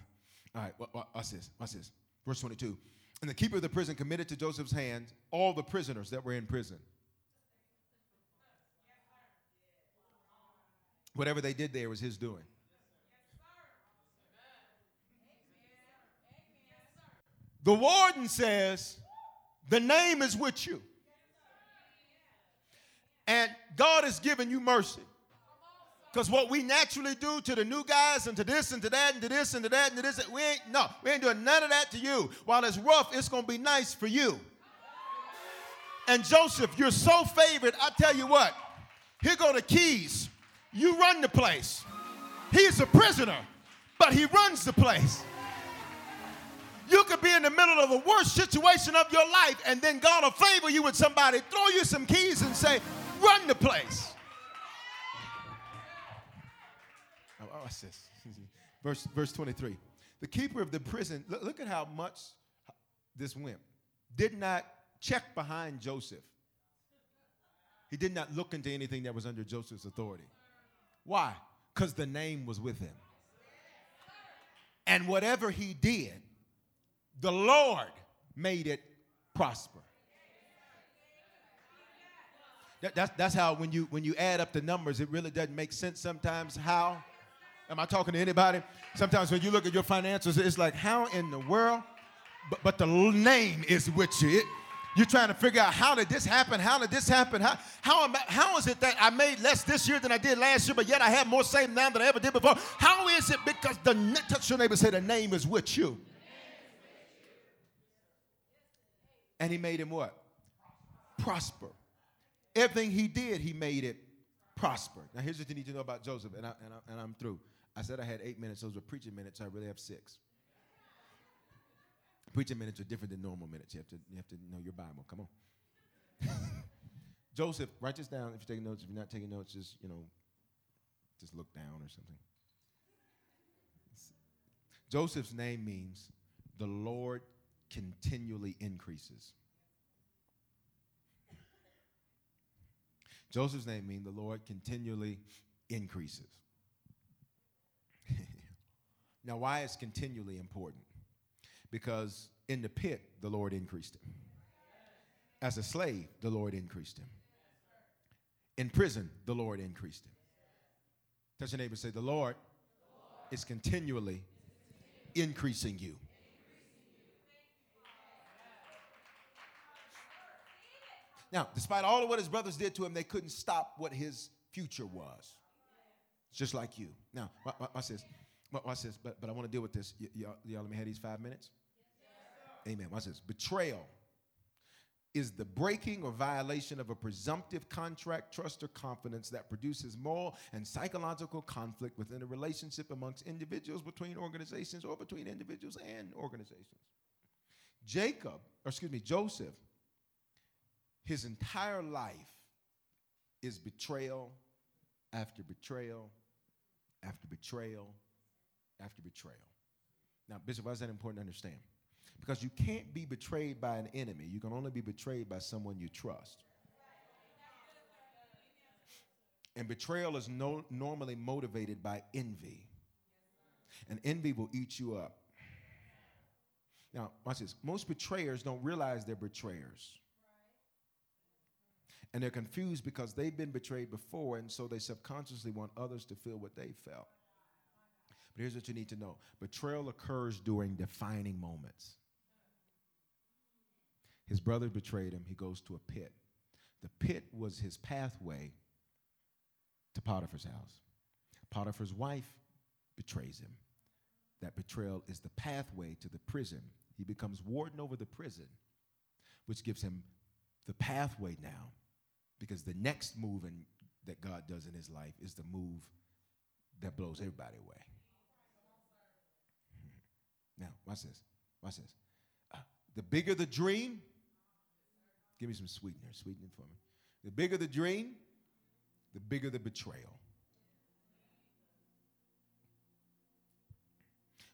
All right, watch this, watch this. Verse 22. And the keeper of the prison committed to Joseph's hand all the prisoners that were in prison. Whatever they did there was his doing. The warden says, The name is with you. And God has given you mercy. Because what we naturally do to the new guys and to this and to that and to this and to that and to this, we ain't, no, we ain't doing none of that to you. While it's rough, it's to be nice for you. And Joseph, you're so favored. I tell you what, here go the keys. You run the place. He's a prisoner, but he runs the place. You could be in the middle of the worst situation of your life, and then God will favor you with somebody, throw you some keys, and say, run the place. Oh, oh what's this? Verse, verse 23. The keeper of the prison, look, look at how much this wimp did not check behind Joseph. He did not look into anything that was under Joseph's authority. Why? Because the name was with him. And whatever he did, the Lord made it prosper. That, that's, that's how when you when you add up the numbers, it really doesn't make sense sometimes. How? Am I talking to anybody? Sometimes when you look at your financials, it's like, how in the world? But, but the name is with you. It, you're trying to figure out how did this happen? How did this happen? How, how, am I, how is it that I made less this year than I did last year, but yet I have more saved now than I ever did before? How is it? Because the touch your neighbor say the name is with you. And he made him what? Prosper. Everything he did, he made it prosper. Now, here's what you need to know about Joseph, and, I, and, I, I'm through. I said I had eight minutes. Those were preaching minutes. So I really have six. Preaching minutes are different than normal minutes. You have to, you have to know your Bible. Come on. Joseph, write this down if you're taking notes. If you're not taking notes, just, you know, just look down or something. Joseph's name means the Lord continually increases. Joseph's name means the Lord continually increases. now, why is continually important? Because in the pit, the Lord increased him. As a slave, the Lord increased him. In prison, the Lord increased him. Touch your neighbor say, The Lord is continually increasing you. Now, despite all of what his brothers did to him, they couldn't stop what his future was. Just like you. Now, watch this. Watch this. But, but I want to deal with this. Y- y'all, y'all let me have these five minutes? Yes, Amen. Watch this. Betrayal is the breaking or violation of a presumptive contract, trust, or confidence that produces moral and psychological conflict within a relationship amongst individuals, between organizations, or between individuals and organizations. Jacob, or excuse me, Joseph his entire life is betrayal after betrayal after betrayal after betrayal. Now, Bishop, why is that important to understand? Because you can't be betrayed by an enemy. You can only be betrayed by someone you trust. And betrayal is no, normally motivated by envy. And envy will eat you up. Now, watch this. Most betrayers don't realize they're betrayers. And they're confused because they've been betrayed before, and so they subconsciously want others to feel what they felt. But here's what you need to know betrayal occurs during defining moments. His brother betrayed him, he goes to a pit. The pit was his pathway to Potiphar's house. Potiphar's wife betrays him. That betrayal is the pathway to the prison. He becomes warden over the prison, which gives him the pathway now because the next move in, that God does in his life is the move that blows everybody away. Now, watch this. Watch this. Uh, the bigger the dream, give me some sweetener, sweetener for me. The bigger the dream, the bigger the betrayal.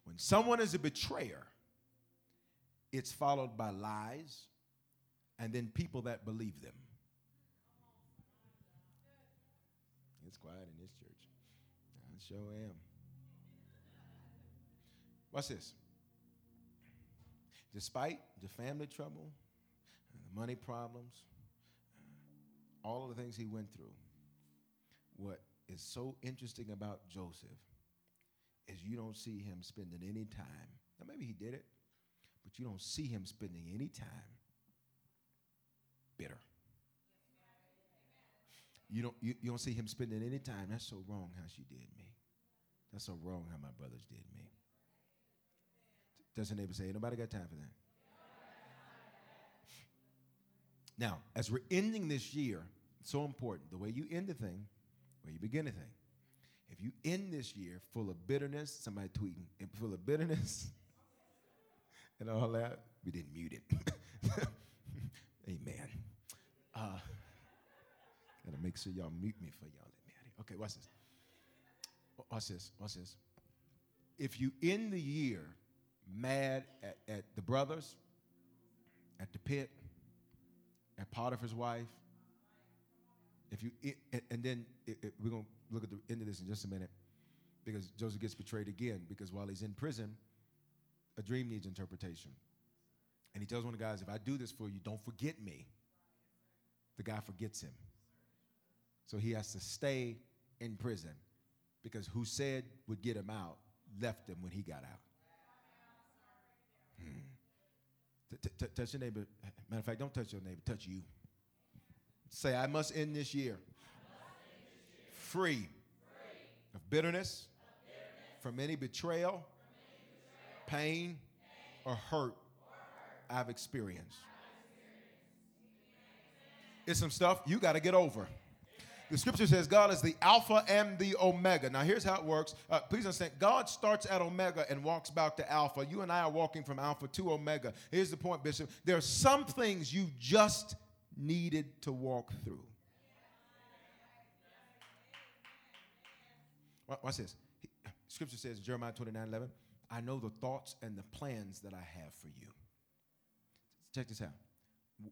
When someone is a betrayer, it's followed by lies and then people that believe them. Quiet in this church. I sure am. What's this? Despite the family trouble, the money problems, all of the things he went through, what is so interesting about Joseph is you don't see him spending any time. Now, maybe he did it, but you don't see him spending any time bitter. You don't, you, you don't see him spending any time. That's so wrong how she did me. That's so wrong how my brothers did me. Does your neighbor say, nobody got time for that? Now, as we're ending this year, it's so important. The way you end the thing, where you begin the thing. If you end this year full of bitterness, somebody tweeting, and full of bitterness and all that, we didn't mute it. Amen. Uh, gotta make sure y'all mute me for y'all let me out here. Okay, watch this. Watch this. Watch this. If you end the year mad at, at the brothers, at the pit, at Potiphar's wife, if you and then it, it, we're gonna look at the end of this in just a minute, because Joseph gets betrayed again. Because while he's in prison, a dream needs interpretation, and he tells one of the guys, "If I do this for you, don't forget me." The guy forgets him, so he has to stay in prison because who said would get him out left him when he got out. Hmm. Touch your neighbor. Matter of fact, don't touch your neighbor, touch you. Say, I must end this year, free, of bitterness, from any betrayal, pain, or hurt I've experienced. It's some stuff you got to get over. The scripture says God is the Alpha and the Omega. Now, here's how it works. Uh, please understand God starts at Omega and walks back to Alpha. You and I are walking from Alpha to Omega. Here's the point, Bishop. There are some things you just needed to walk through. Watch this. Scripture says, Jeremiah 29 11, I know the thoughts and the plans that I have for you. Check this out.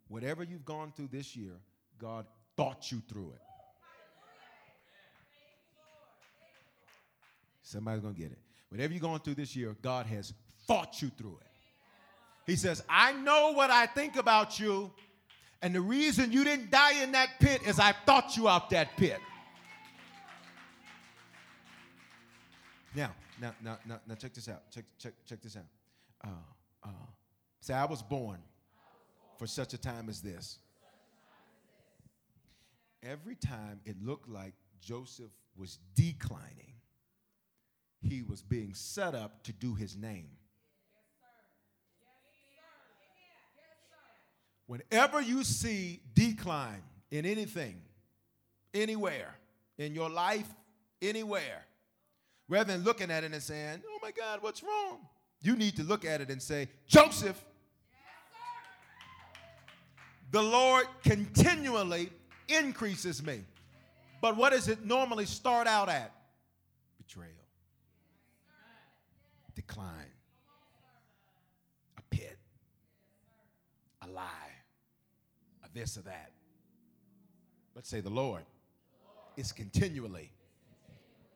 Whatever you've gone through this year, God thought you through it. Somebody's going to get it. Whatever you're going through this year, God has fought you through it. He says, I know what I think about you, and the reason you didn't die in that pit is I thought you out that pit. Now, now, now, now, now check this out. Check, check, check this out. Uh, uh, say, I was born for such a time as this. Every time it looked like Joseph was declining, he was being set up to do his name. Whenever you see decline in anything, anywhere, in your life, anywhere, rather than looking at it and saying, oh my God, what's wrong? You need to look at it and say, Joseph, the Lord continually increases me. But what does it normally start out at? Betrayal decline, a pit, a lie, a this or that. Let's say the Lord is continually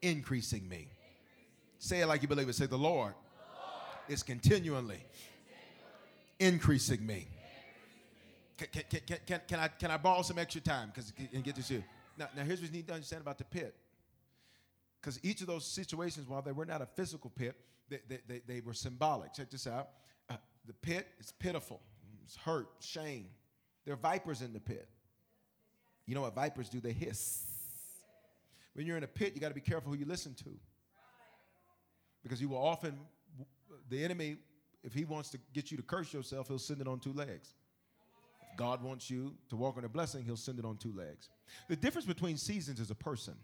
increasing me. Say it like you believe it. Say, The Lord is continually increasing me. Can, can, can, can, I, can I borrow some extra time because and get this here? Now, now, here's what you need to understand about the pit. Because each of those situations, while they were not a physical pit, they, they, they, were symbolic. Check this out. Uh, the pit is pitiful, it's hurt, shame. There are vipers in the pit. You know what vipers do? They hiss. When you're in a pit, you got to be careful who you listen to. Because you will often, the enemy, if he wants to get you to curse yourself, he'll send it on two legs. If God wants you to walk in a blessing, he'll send it on two legs. The difference between seasons is a person.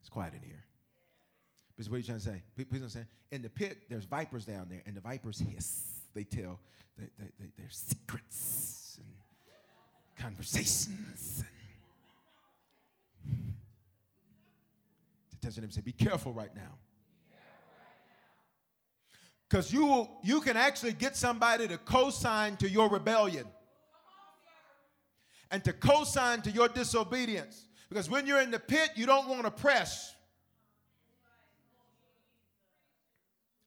It's quiet in here. But what are you trying to say? Please understand. In the pit, there's vipers down there, and the vipers hiss. They tell they, they, they, their secrets and conversations. And to touch them and say, "Be careful right now." Because you you can actually get somebody to co-sign to your rebellion and to co-sign to your disobedience. Because when you're in the pit, you don't want to press.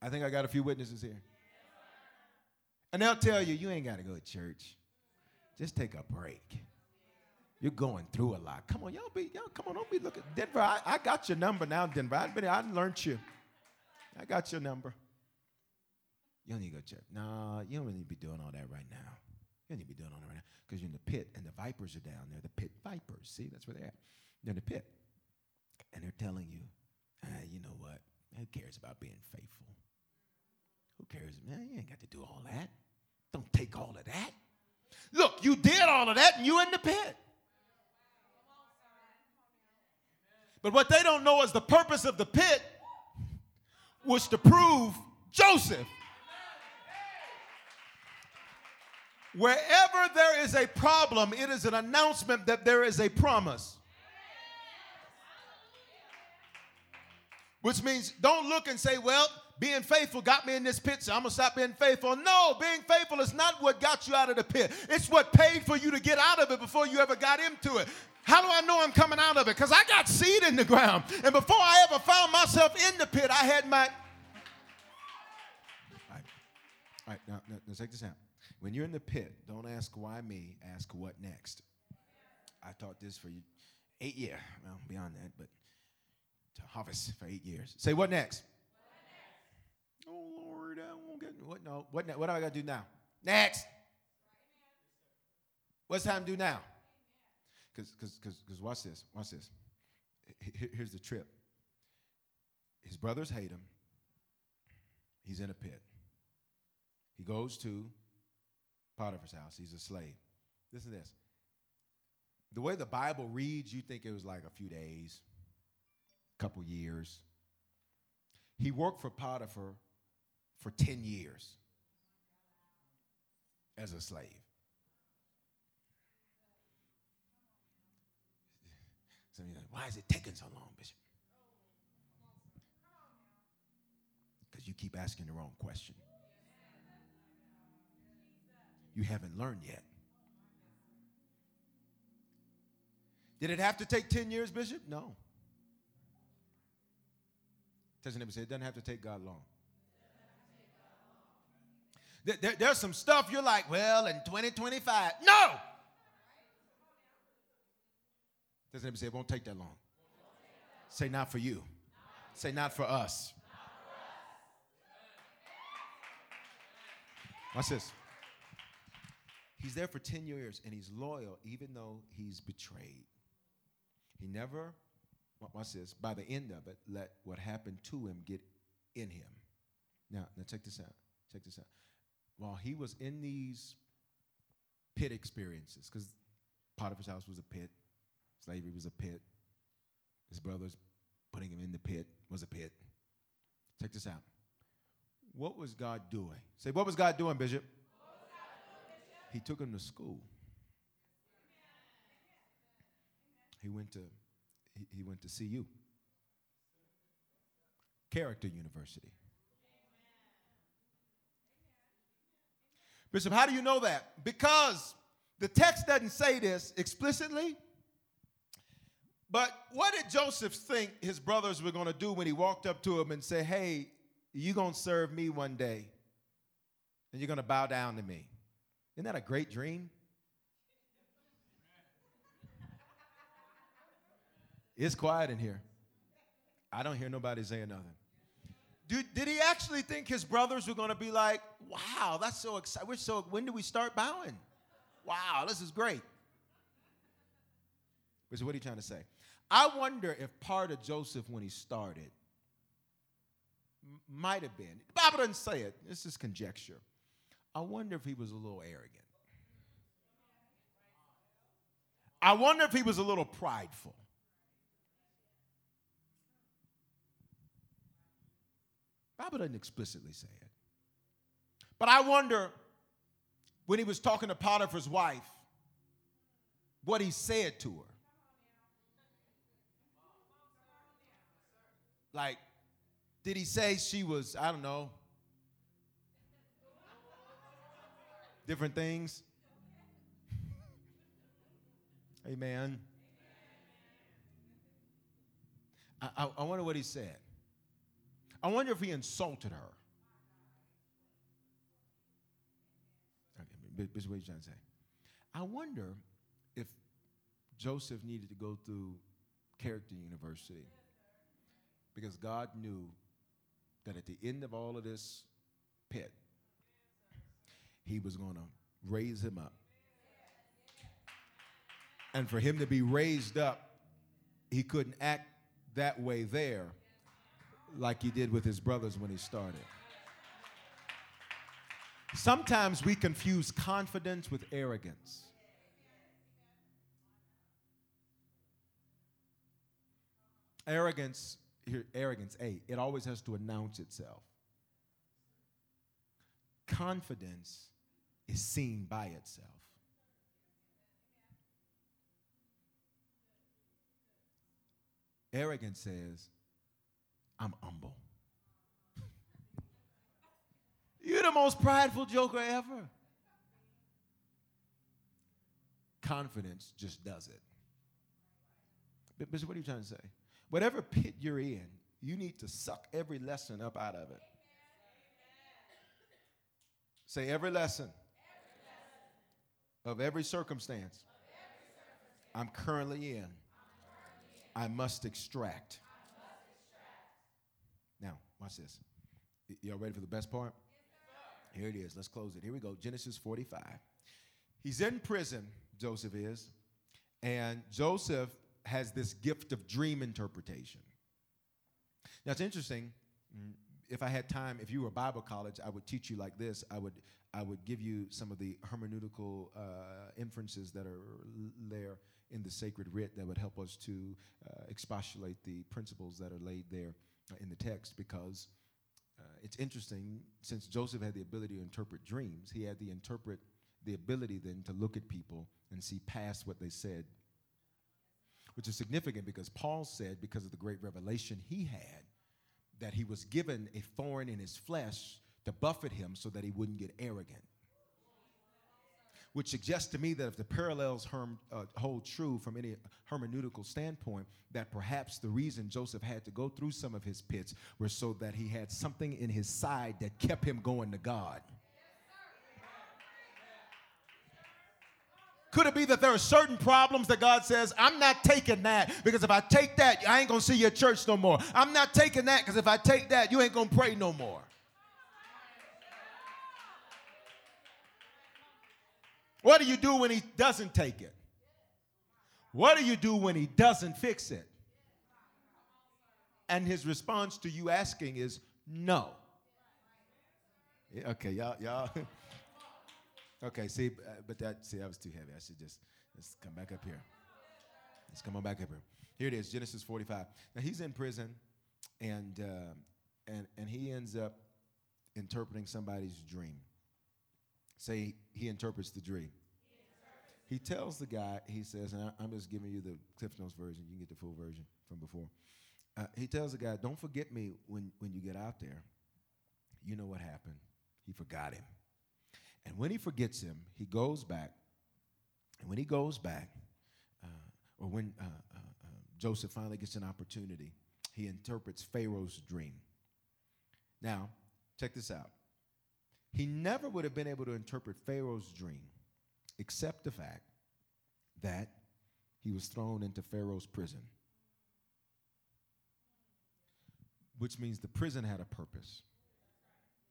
I think I got a few witnesses here. And they'll tell you, you ain't got to go to church. Just take a break. You're going through a lot. Come on, y'all be, y'all, come on, don't be looking. Denver, I, I got your number now, Denver. I've been, I learned you. I got your number. You don't need to go to church. No, you don't need to be doing all that right now. You don't need to be doing all that right now. Because you're in the pit and the vipers are down there. The pit vipers. See, that's where they're at. They're in the pit. And they're telling you, ah, you know what? Who cares about being faithful? Who cares? Man, you ain't got to do all that. Don't take all of that. Look, you did all of that and you in the pit. But what they don't know is the purpose of the pit was to prove Joseph. Wherever there is a problem, it is an announcement that there is a promise. Which means don't look and say, well, being faithful got me in this pit, so I'm gonna stop being faithful. No, being faithful is not what got you out of the pit. It's what paid for you to get out of it before you ever got into it. How do I know I'm coming out of it? Because I got seed in the ground. And before I ever found myself in the pit, I had my. All right, All right now, now, now check this out. When you're in the pit, don't ask why me, ask what next. I taught this for eight years. Well, beyond that, but to harvest for eight years. Say what next? Oh Lord, I won't get what no. What what do I gotta do now? Next. What's time to do now? Because because because watch this, watch this. Here's the trip. His brothers hate him. He's in a pit. He goes to Potiphar's house. He's a slave. Listen to this. The way the Bible reads, you think it was like a few days, a couple years. He worked for Potiphar for 10 years as a slave. Why is it taking so long, Bishop? Because you keep asking the wrong question you haven't learned yet. Did it have to take 10 years, Bishop? No. Doesn't ever say it doesn't have to take God long. There, there, there's some stuff you're like, well, in 2025. No! Doesn't ever say it won't take that long. Say not for you. Say not for us. Watch this. He's there for 10 years and he's loyal even though he's betrayed. He never, watch this, by the end of it, let what happened to him get in him. Now, now check this out. Check this out. While he was in these pit experiences, because Potiphar's house was a pit, slavery was a pit, his brothers putting him in the pit was a pit. Check this out. What was God doing? Say, what was God doing, Bishop? He took him to school. He went to he, he went to CU. Character University. Bishop, how do you know that? Because the text doesn't say this explicitly. But what did Joseph think his brothers were going to do when he walked up to him and said, Hey, you're going to serve me one day, and you're going to bow down to me? Isn't that a great dream? It's quiet in here. I don't hear nobody saying nothing. Did, did he actually think his brothers were going to be like, wow, that's so exciting. We're so, when do we start bowing? Wow, this is great. Which is what are you trying to say? I wonder if part of Joseph, when he started, m- might have been, the Bible doesn't say it, this is conjecture. I wonder if he was a little arrogant. I wonder if he was a little prideful. Bible doesn't explicitly say it. But I wonder when he was talking to Potiphar's wife, what he said to her. Like, did he say she was, I don't know, different things. Amen. I, I, I, wonder what he said. I wonder if he insulted her. Okay, Bishop, you trying to say? I wonder if Joseph needed to go through character university because God knew that at the end of all of this pit, he was going to raise him up. And for him to be raised up, he couldn't act that way there like he did with his brothers when he started. Sometimes we confuse confidence with arrogance. Arrogance, here, arrogance, A, it always has to announce itself. Confidence is seen by itself. Arrogance says, I'm humble. You're the most prideful joker ever. Confidence just does it. Bishop, what are you trying to say? Whatever pit you're in, you need to suck every lesson up out of it. Say every lesson, of every circumstance, I'm currently in, I must extract. Watch this. Y'all ready for the best part? Here it is. Let's close it. Here we go. Genesis 45. He's in prison, Joseph is, and Joseph has this gift of dream interpretation. Now, it's interesting. Mm, if I had time, if you were Bible college, I would teach you like this. I would, I would give you some of the hermeneutical uh, inferences that are there in the sacred writ that would help us to uh, expostulate the principles that are laid there in the text because uh, it's interesting since Joseph had the ability to interpret dreams, he had the interpret the ability then to look at people and see past what they said which is significant because Paul said, because of the great revelation he had, that he was given a thorn in his flesh to buffet him so that he wouldn't get arrogant. Which suggests to me that if the parallels herm, uh, hold true from any hermeneutical standpoint, that perhaps the reason Joseph had to go through some of his pits were so that he had something in his side that kept him going to God. Could it be that there are certain problems that God says, I'm not taking that because if I take that, I ain't gonna see your church no more. I'm not taking that because if I take that, you ain't gonna pray no more. What do you do when he doesn't take it? What do you do when he doesn't fix it? And his response to you asking is no. Yeah, okay, y'all, y'all. Okay, see, uh, but that see that was too heavy. I should just let's come back up here. Let's come on back up here. Here it is, Genesis 45. Now he's in prison, and uh, and and he ends up interpreting somebody's dream. Say he interprets the dream. He tells the guy, he says, and I, am just giving you the Cliff Notes version. You can get the full version from before. Uh, he tells the guy, "Don't forget me when when you get out there." You know what happened? He forgot him. And when he forgets him, he goes back. And when he goes back, uh, or when uh, uh, uh, Joseph finally gets an opportunity, he interprets Pharaoh's dream. Now, check this out. He never would have been able to interpret Pharaoh's dream except the fact that he was thrown into Pharaoh's prison, which means the prison had a purpose,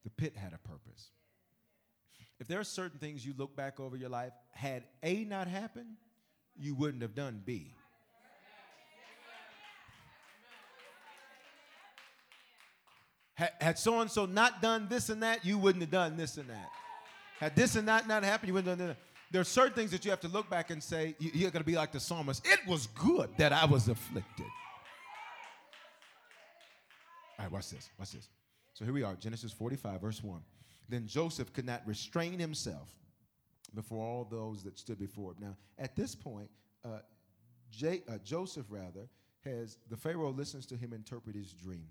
the pit had a purpose. If there are certain things you look back over your life, had A not happened, you wouldn't have done B. Had so and so not done this and that, you wouldn't have done this and that. Had this and that not happened, you wouldn't have done that. There are certain things that you have to look back and say, you're going to be like the psalmist. It was good that I was afflicted. All right, watch this. Watch this. So here we are, Genesis 45, verse 1. Then Joseph could not restrain himself before all those that stood before him. Now, at this point, uh, J- uh, Joseph, rather, has the Pharaoh listens to him interpret his dream.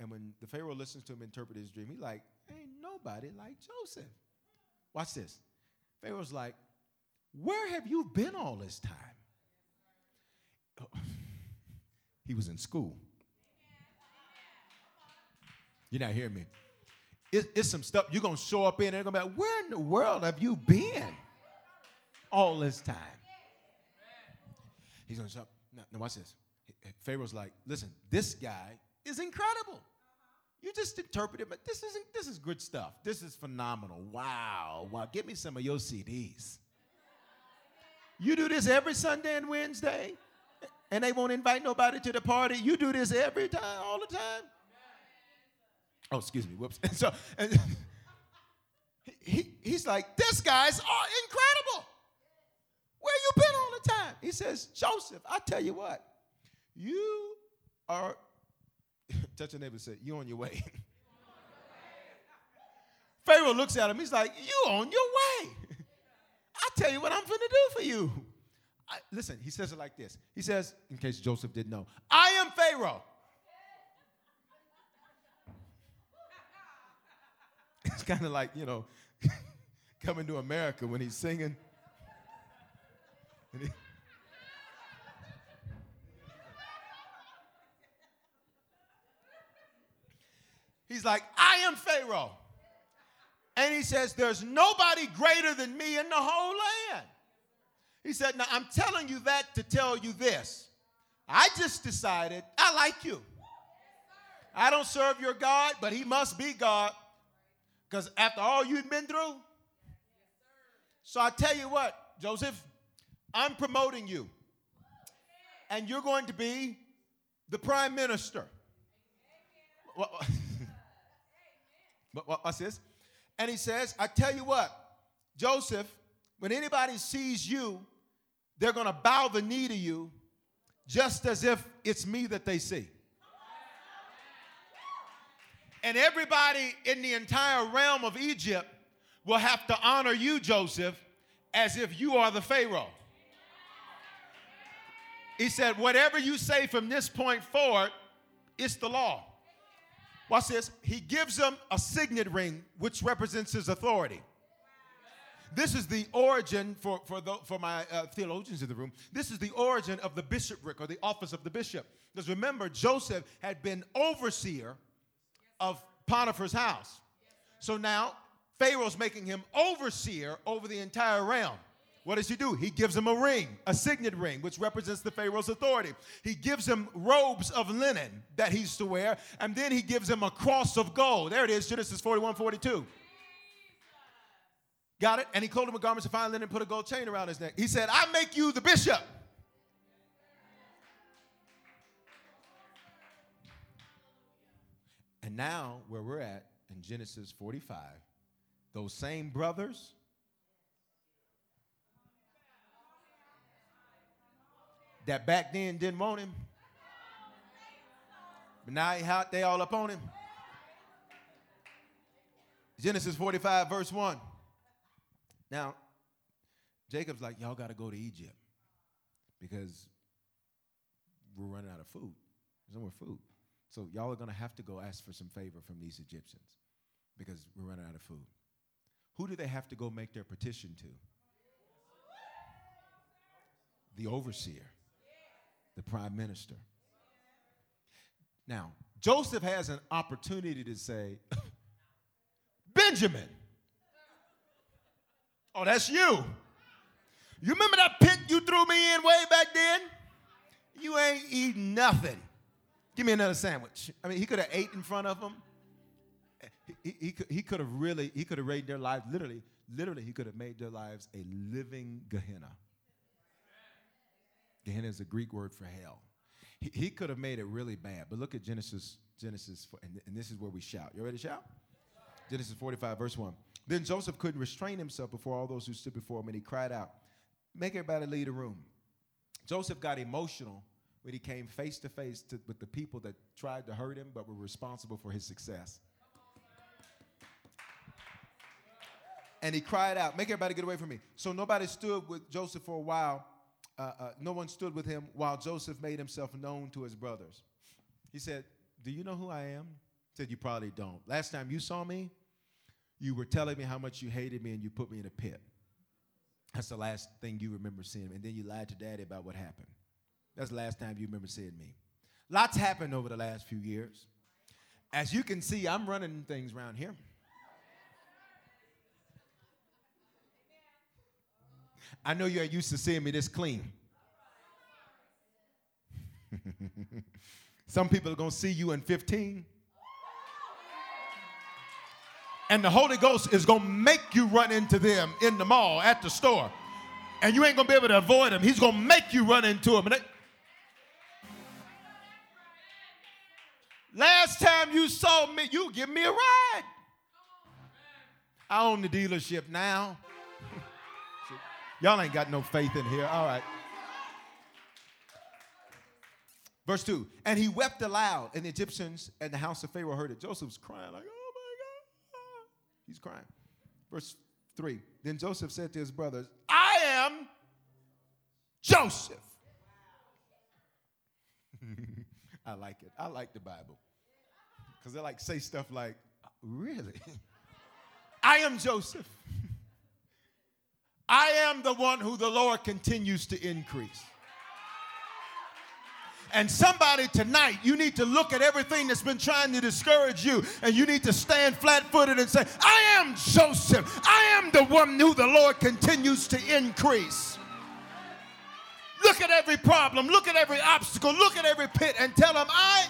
And when the Pharaoh listens to him interpret his dream, he's like, ain't nobody like Joseph. Watch this. Pharaoh's like, where have you been all this time? he was in school. You're not hearing me. It, it's some stuff you're going to show up in and they're going to be like, where in the world have you been all this time? He's going to show up. Now, watch this. Pharaoh's like, listen, this guy is incredible. You just interpret it, but this isn't this is good stuff. This is phenomenal. Wow. Wow. Give me some of your CDs. You do this every Sunday and Wednesday, and they won't invite nobody to the party. You do this every time, all the time. Oh, excuse me. Whoops. And so and he, he's like, this guy's incredible. Where you been all the time? He says, Joseph, I tell you what, you are, touch your neighbor and say, you on your way. Pharaoh looks at him, he's like, you on your way. I tell you what I'm going to do for you. I, listen, he says it like this. He says, in case Joseph didn't know, I am Pharaoh. It's kind of like, you know, coming to America when he's singing. He's like, I am Pharaoh. And he says, There's nobody greater than me in the whole land. He said, Now I'm telling you that to tell you this. I just decided I like you. I don't serve your God, but he must be God. Because after all you've been through, so I tell you what, Joseph, I'm promoting you. And you're going to be the prime minister. What, what, what's this? And he says, I tell you what, Joseph, when anybody sees you, they're going to bow the knee to you just as if it's me that they see. And everybody in the entire realm of Egypt will have to honor you, Joseph, as if you are the Pharaoh. He said, Whatever you say from this point forward, it's the law. Watch this. He gives them a signet ring, which represents his authority. This is the origin for, for, the, for my uh, theologians in the room. This is the origin of the bishopric or the office of the bishop. Because remember, Joseph had been overseer of Potiphar's house. So now Pharaoh's making him overseer over the entire realm. What does he do? He gives him a ring, a signet ring, which represents the Pharaoh's authority. He gives him robes of linen that he's to wear, and then he gives him a cross of gold. There it is, Genesis 41 42. Got it? And he clothed him with garments of fine linen and put a gold chain around his neck. He said, I make you the bishop. And now, where we're at in Genesis 45, those same brothers that back then didn't want him, but now he out they all up on him. Genesis 45, verse 1. Now, Jacob's like, y'all got to go to Egypt because we're running out of food. There's no more food. So y'all are going to have to go ask for some favor from these Egyptians because we're running out of food. Who do they have to go make their petition to? The overseer, the prime minister. Now, Joseph has an opportunity to say, Benjamin. Oh, that's you. You remember that pit you threw me in way back then? You ain't eating nothing. Give me another sandwich. I mean, he could have ate in front of them. He, he, he, he could have really, he could have made their lives, literally, literally, he could have made their lives a living Gehenna. Gehenna is a Greek word for hell. He, he could have made it really bad. But look at Genesis, Genesis, and, and this is where we shout. You ready to shout? Genesis 45, verse 1. Then Joseph couldn't restrain himself before all those who stood before him, and he cried out, Make everybody leave the room. Joseph got emotional when he came face to face with the people that tried to hurt him but were responsible for his success. And he cried out, Make everybody get away from me. So nobody stood with Joseph for a while. Uh, uh, no one stood with him while Joseph made himself known to his brothers. He said, Do you know who I am? He said, You probably don't. Last time you saw me, you were telling me how much you hated me and you put me in a pit. That's the last thing you remember seeing. And then you lied to daddy about what happened. That's the last time you remember seeing me. Lots happened over the last few years. As you can see, I'm running things around here. I know you're used to seeing me this clean. Some people are going to see you in 15. And the Holy Ghost is going to make you run into them in the mall, at the store. And you ain't going to be able to avoid them. He's going to make you run into them. Last time you saw me, you give me a ride. I own the dealership now. Y'all ain't got no faith in here. All right. Verse 2 And he wept aloud, and the Egyptians and the house of Pharaoh heard it. Joseph's crying, like, oh my God. He's crying. Verse 3 Then Joseph said to his brothers, I am Joseph. I like it. I like the Bible. Because they like say stuff like, really? I am Joseph. I am the one who the Lord continues to increase. And somebody tonight, you need to look at everything that's been trying to discourage you, and you need to stand flat footed and say, I am Joseph. I am the one who the Lord continues to increase. Look at every problem, look at every obstacle, look at every pit, and tell them, I,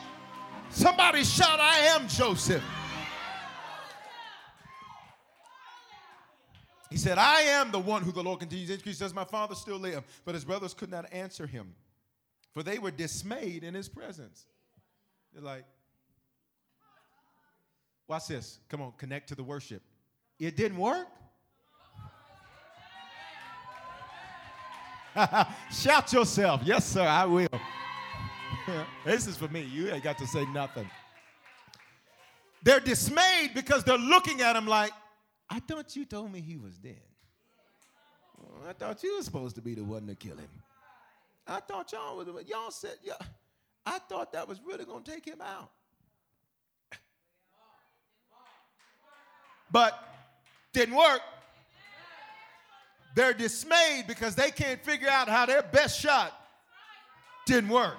somebody shout, I am Joseph. He said, I am the one who the Lord continues to increase. Does my father still live? But his brothers could not answer him for they were dismayed in his presence. They're like, watch this. Come on, connect to the worship. It didn't work. Shout yourself. Yes, sir, I will. this is for me. You ain't got to say nothing. They're dismayed because they're looking at him like, I thought you told me he was dead. I thought you were supposed to be the one to kill him. I thought y'all was y'all said yeah. I thought that was really gonna take him out. But didn't work. They're dismayed because they can't figure out how their best shot didn't work.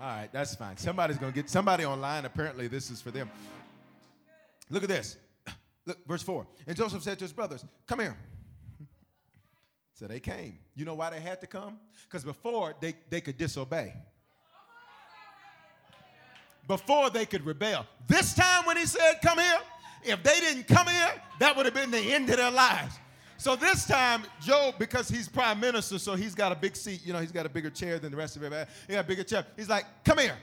All right, that's fine. Somebody's going to get somebody online. Apparently, this is for them. Look at this. Look, verse 4. And Joseph said to his brothers, Come here. So they came. You know why they had to come? Because before they, they could disobey. Before they could rebel. This time when he said, Come here, if they didn't come here, that would have been the end of their lives. So this time, Job, because he's prime minister, so he's got a big seat, you know, he's got a bigger chair than the rest of everybody. He got a bigger chair. He's like, Come here.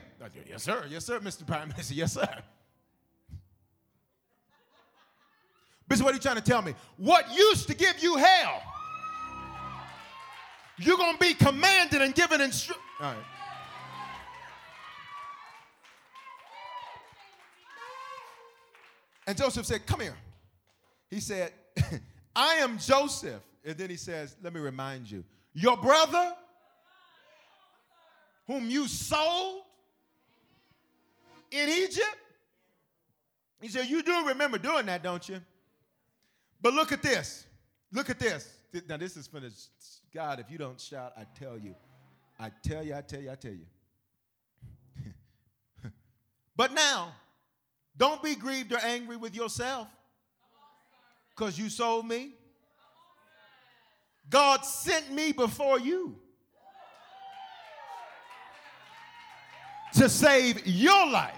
Yes, sir. Yes, sir, Mr. Prime Minister. Yes, sir. Is what he's trying to tell me. What used to give you hell you're going to be commanded and given instruction. All right. And Joseph said, Come here. He said, I am Joseph. And then he says, Let me remind you, your brother, whom you sold in Egypt. He said, You do remember doing that, don't you? But look at this. Look at this. Now, this is the God, if you don't shout, I tell you. I tell you, I tell you, I tell you. but now, don't be grieved or angry with yourself because you sold me. God sent me before you to save your life.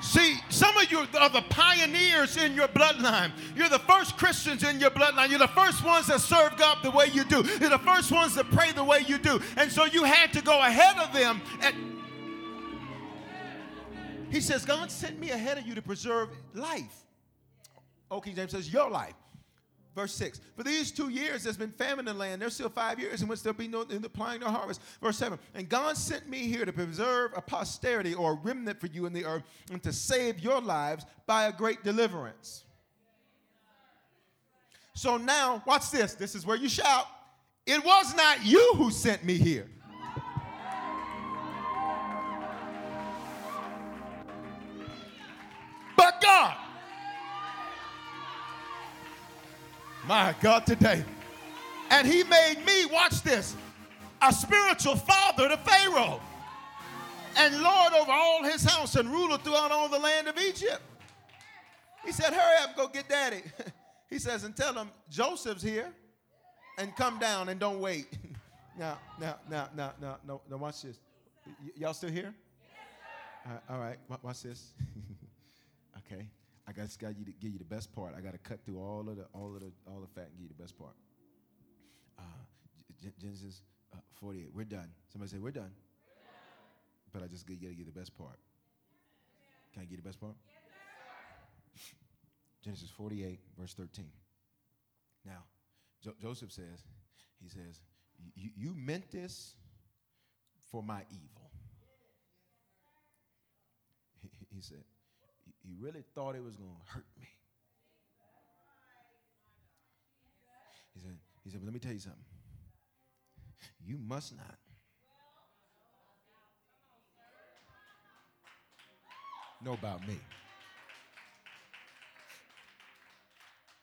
See, some of you are the pioneers in your bloodline. You're the first Christians in your bloodline. You're the first ones that serve God the way you do. You're the first ones that pray the way you do. And so you had to go ahead of them. And he says, God sent me ahead of you to preserve life. Oh, King James says, your life. Verse 6. For these two years there's been famine in the land. There's still five years in which there'll be no in the applying no harvest. Verse 7. And God sent me here to preserve a posterity or a remnant for you in the earth and to save your lives by a great deliverance. So now, watch this. This is where you shout. It was not you who sent me here. But God. My God, today. And he made me, watch this, a spiritual father to Pharaoh and Lord over all his house and ruler throughout all the land of Egypt. He said, Hurry up, go get daddy. he says, And tell him Joseph's here and come down and don't wait. now, now, now, now, now, no, no, watch this. Y- y'all still here? Yes, all right, all right, watch this. okay. I just got to give you the best part. I got to cut through all of the all of the all the fat and give you the best part. Uh, Genesis uh, 48. We're done. Somebody say we're done. We're done. But I just got to give you the best part. Can I get the best part? Genesis 48, verse 13. Now, jo- Joseph says, he says, you meant this for my evil. He, he said, you really thought it was going to hurt me. He said, he said, but let me tell you something. You must not know about me.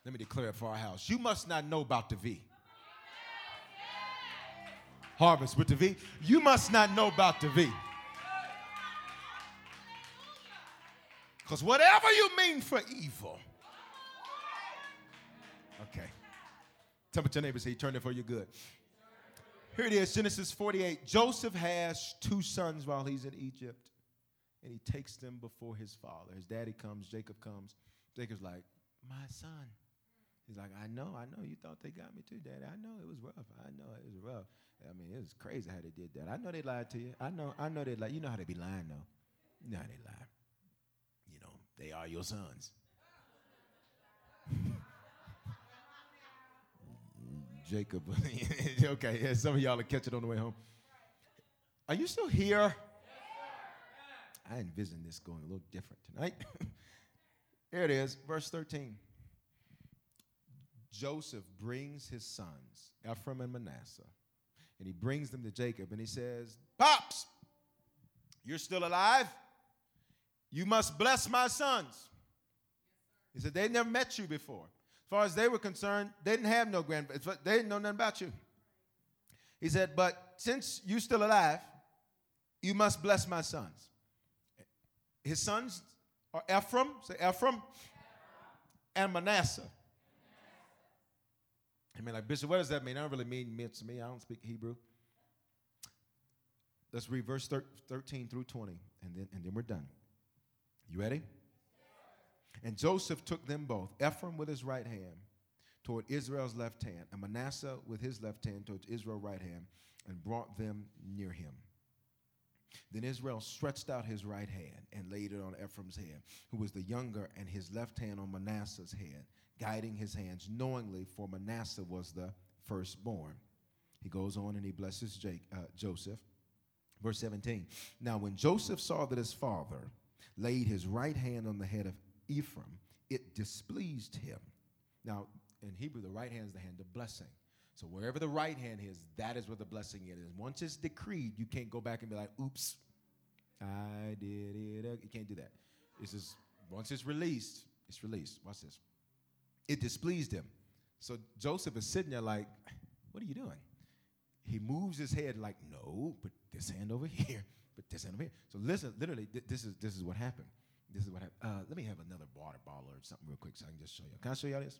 Let me declare it for our house. You must not know about the V. Harvest with the V. You must not know about the V. Because whatever you mean for evil. Okay. Tell your neighbor, say, turn it for your good. Here it is, Genesis 48. Joseph has two sons while he's in Egypt, and he takes them before his father. His daddy comes, Jacob comes. Jacob's like, My son. He's like, I know, I know. You thought they got me too, Daddy. I know it was rough. I know it was rough. I mean, it was crazy how they did that. I know they lied to you. I know, I know they lied. You know how they be lying, though. You know how they lie. They are your sons. Jacob. okay, yeah, some of y'all will catch it on the way home. Are you still here? I envision this going a little different tonight. here it is, verse 13. Joseph brings his sons, Ephraim and Manasseh, and he brings them to Jacob and he says, Pops, you're still alive. You must bless my sons. He said, They never met you before As far as they were concerned, they didn't have no grandparents. They didn't know nothing about you. He said, But since you're still alive, you must bless my sons. His sons are Ephraim, say Ephraim, and Manasseh. I mean, like, Bishop, what does that mean? I don't really mean it to me. I don't speak Hebrew. Let's read verse 13 through 20, and then, and then we're done. You ready? And Joseph took them both, Ephraim with his right hand toward Israel's left hand, and Manasseh with his left hand toward Israel's right hand, and brought them near him. Then Israel stretched out his right hand and laid it on Ephraim's head, who was the younger, and his left hand on Manasseh's head, guiding his hands knowingly, for Manasseh was the firstborn. He goes on and he blesses Jake, uh, Joseph. Verse 17. Now, when Joseph saw that his father laid his right hand on the head of Ephraim, it displeased him. Now, in Hebrew, the right hand is the hand of blessing. So wherever the right hand is, that is where the blessing is. Once it's decreed, you can't go back and be like, oops, I did it. You can't do that. It's just, once it's released, it's released. Watch this. It displeased him. So Joseph is sitting there like, what are you doing? He moves his head like, no, put this hand over here, put this hand over here. So listen, literally, th- this is this is what happened. This is what happened. Uh, let me have another water bottle or something real quick so I can just show you. Can I show y'all this?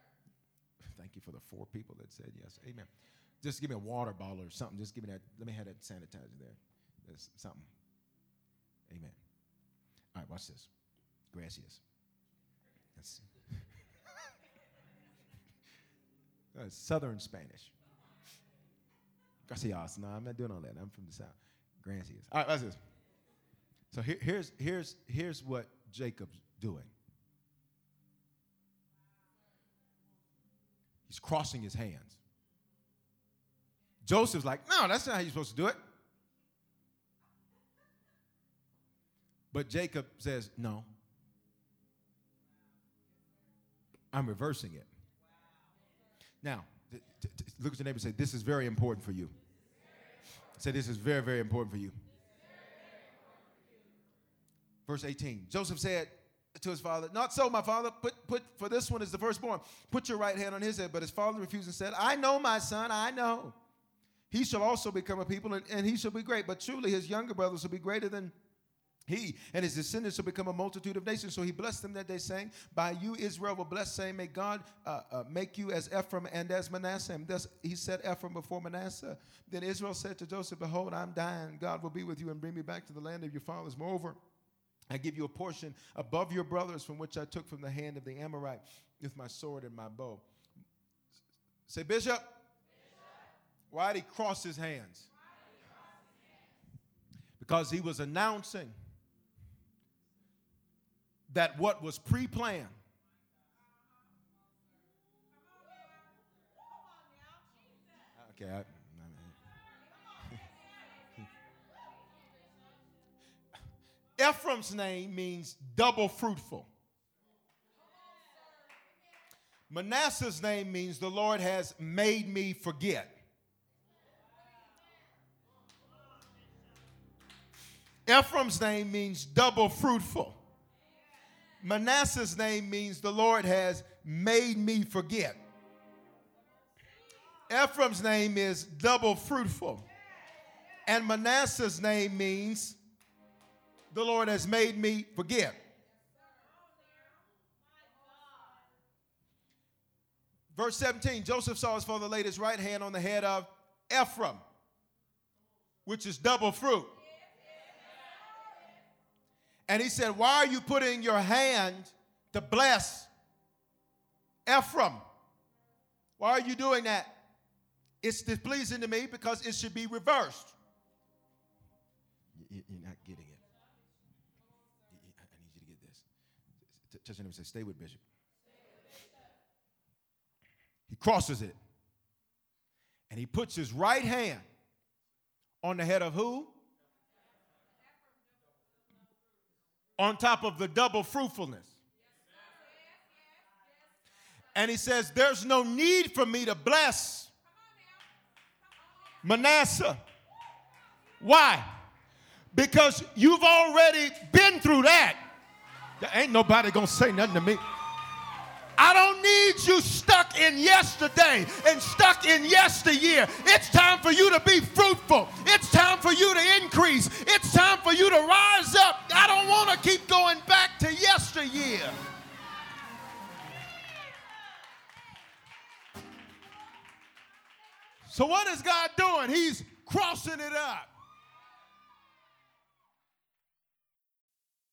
Thank you for the four people that said yes. Amen. Just give me a water bottle or something. Just give me that. Let me have that sanitizer there. There's something. Amen. All right, watch this. Gracias. That's uh, Southern Spanish. Gracias. No, I'm not doing all that. I'm from the South. Gracias. All right, watch this. So here, here's, here's, here's what Jacob's doing. He's crossing his hands. Joseph's like, no, that's not how you're supposed to do it. But Jacob says, no. I'm reversing it. Now, look at your neighbor and say, this is very important for you. Say, this is very, very important for you. Verse 18 Joseph said to his father, Not so, my father, put, put, for this one is the firstborn. Put your right hand on his head. But his father refused and said, I know, my son, I know. He shall also become a people, and, and he shall be great. But truly his younger brothers will be greater than he and his descendants shall become a multitude of nations. So he blessed them that day, saying, By you Israel will bless, saying, May God uh, uh, make you as Ephraim and as Manasseh. And thus he set Ephraim before Manasseh. Then Israel said to Joseph, Behold, I'm dying. God will be with you and bring me back to the land of your fathers. Moreover, I give you a portion above your brothers from which I took from the hand of the Amorite with my sword and my bow. Say, Bishop, Bishop. why did he cross his hands? Because he was announcing that what was pre planned Okay. I, Ephraim's name means double fruitful. Manasseh's name means the Lord has made me forget. Ephraim's name means double fruitful. Manasseh's name means the Lord has made me forget. Ephraim's name is double fruitful. And Manasseh's name means the Lord has made me forget. Verse 17 Joseph saw his father laid his right hand on the head of Ephraim, which is double fruit. And he said, Why are you putting your hand to bless Ephraim? Why are you doing that? It's displeasing to me because it should be reversed. You're not getting it. I need you to get this. Touch him and say, Stay with Bishop. He crosses it. And he puts his right hand on the head of who? On top of the double fruitfulness. And he says, There's no need for me to bless Manasseh. Why? Because you've already been through that. There ain't nobody gonna say nothing to me. I don't need you stuck in yesterday and stuck in yesteryear. It's time for you to be fruitful. It's time for you to increase. It's time for you to rise up. I don't want to keep going back to yesteryear. So, what is God doing? He's crossing it up.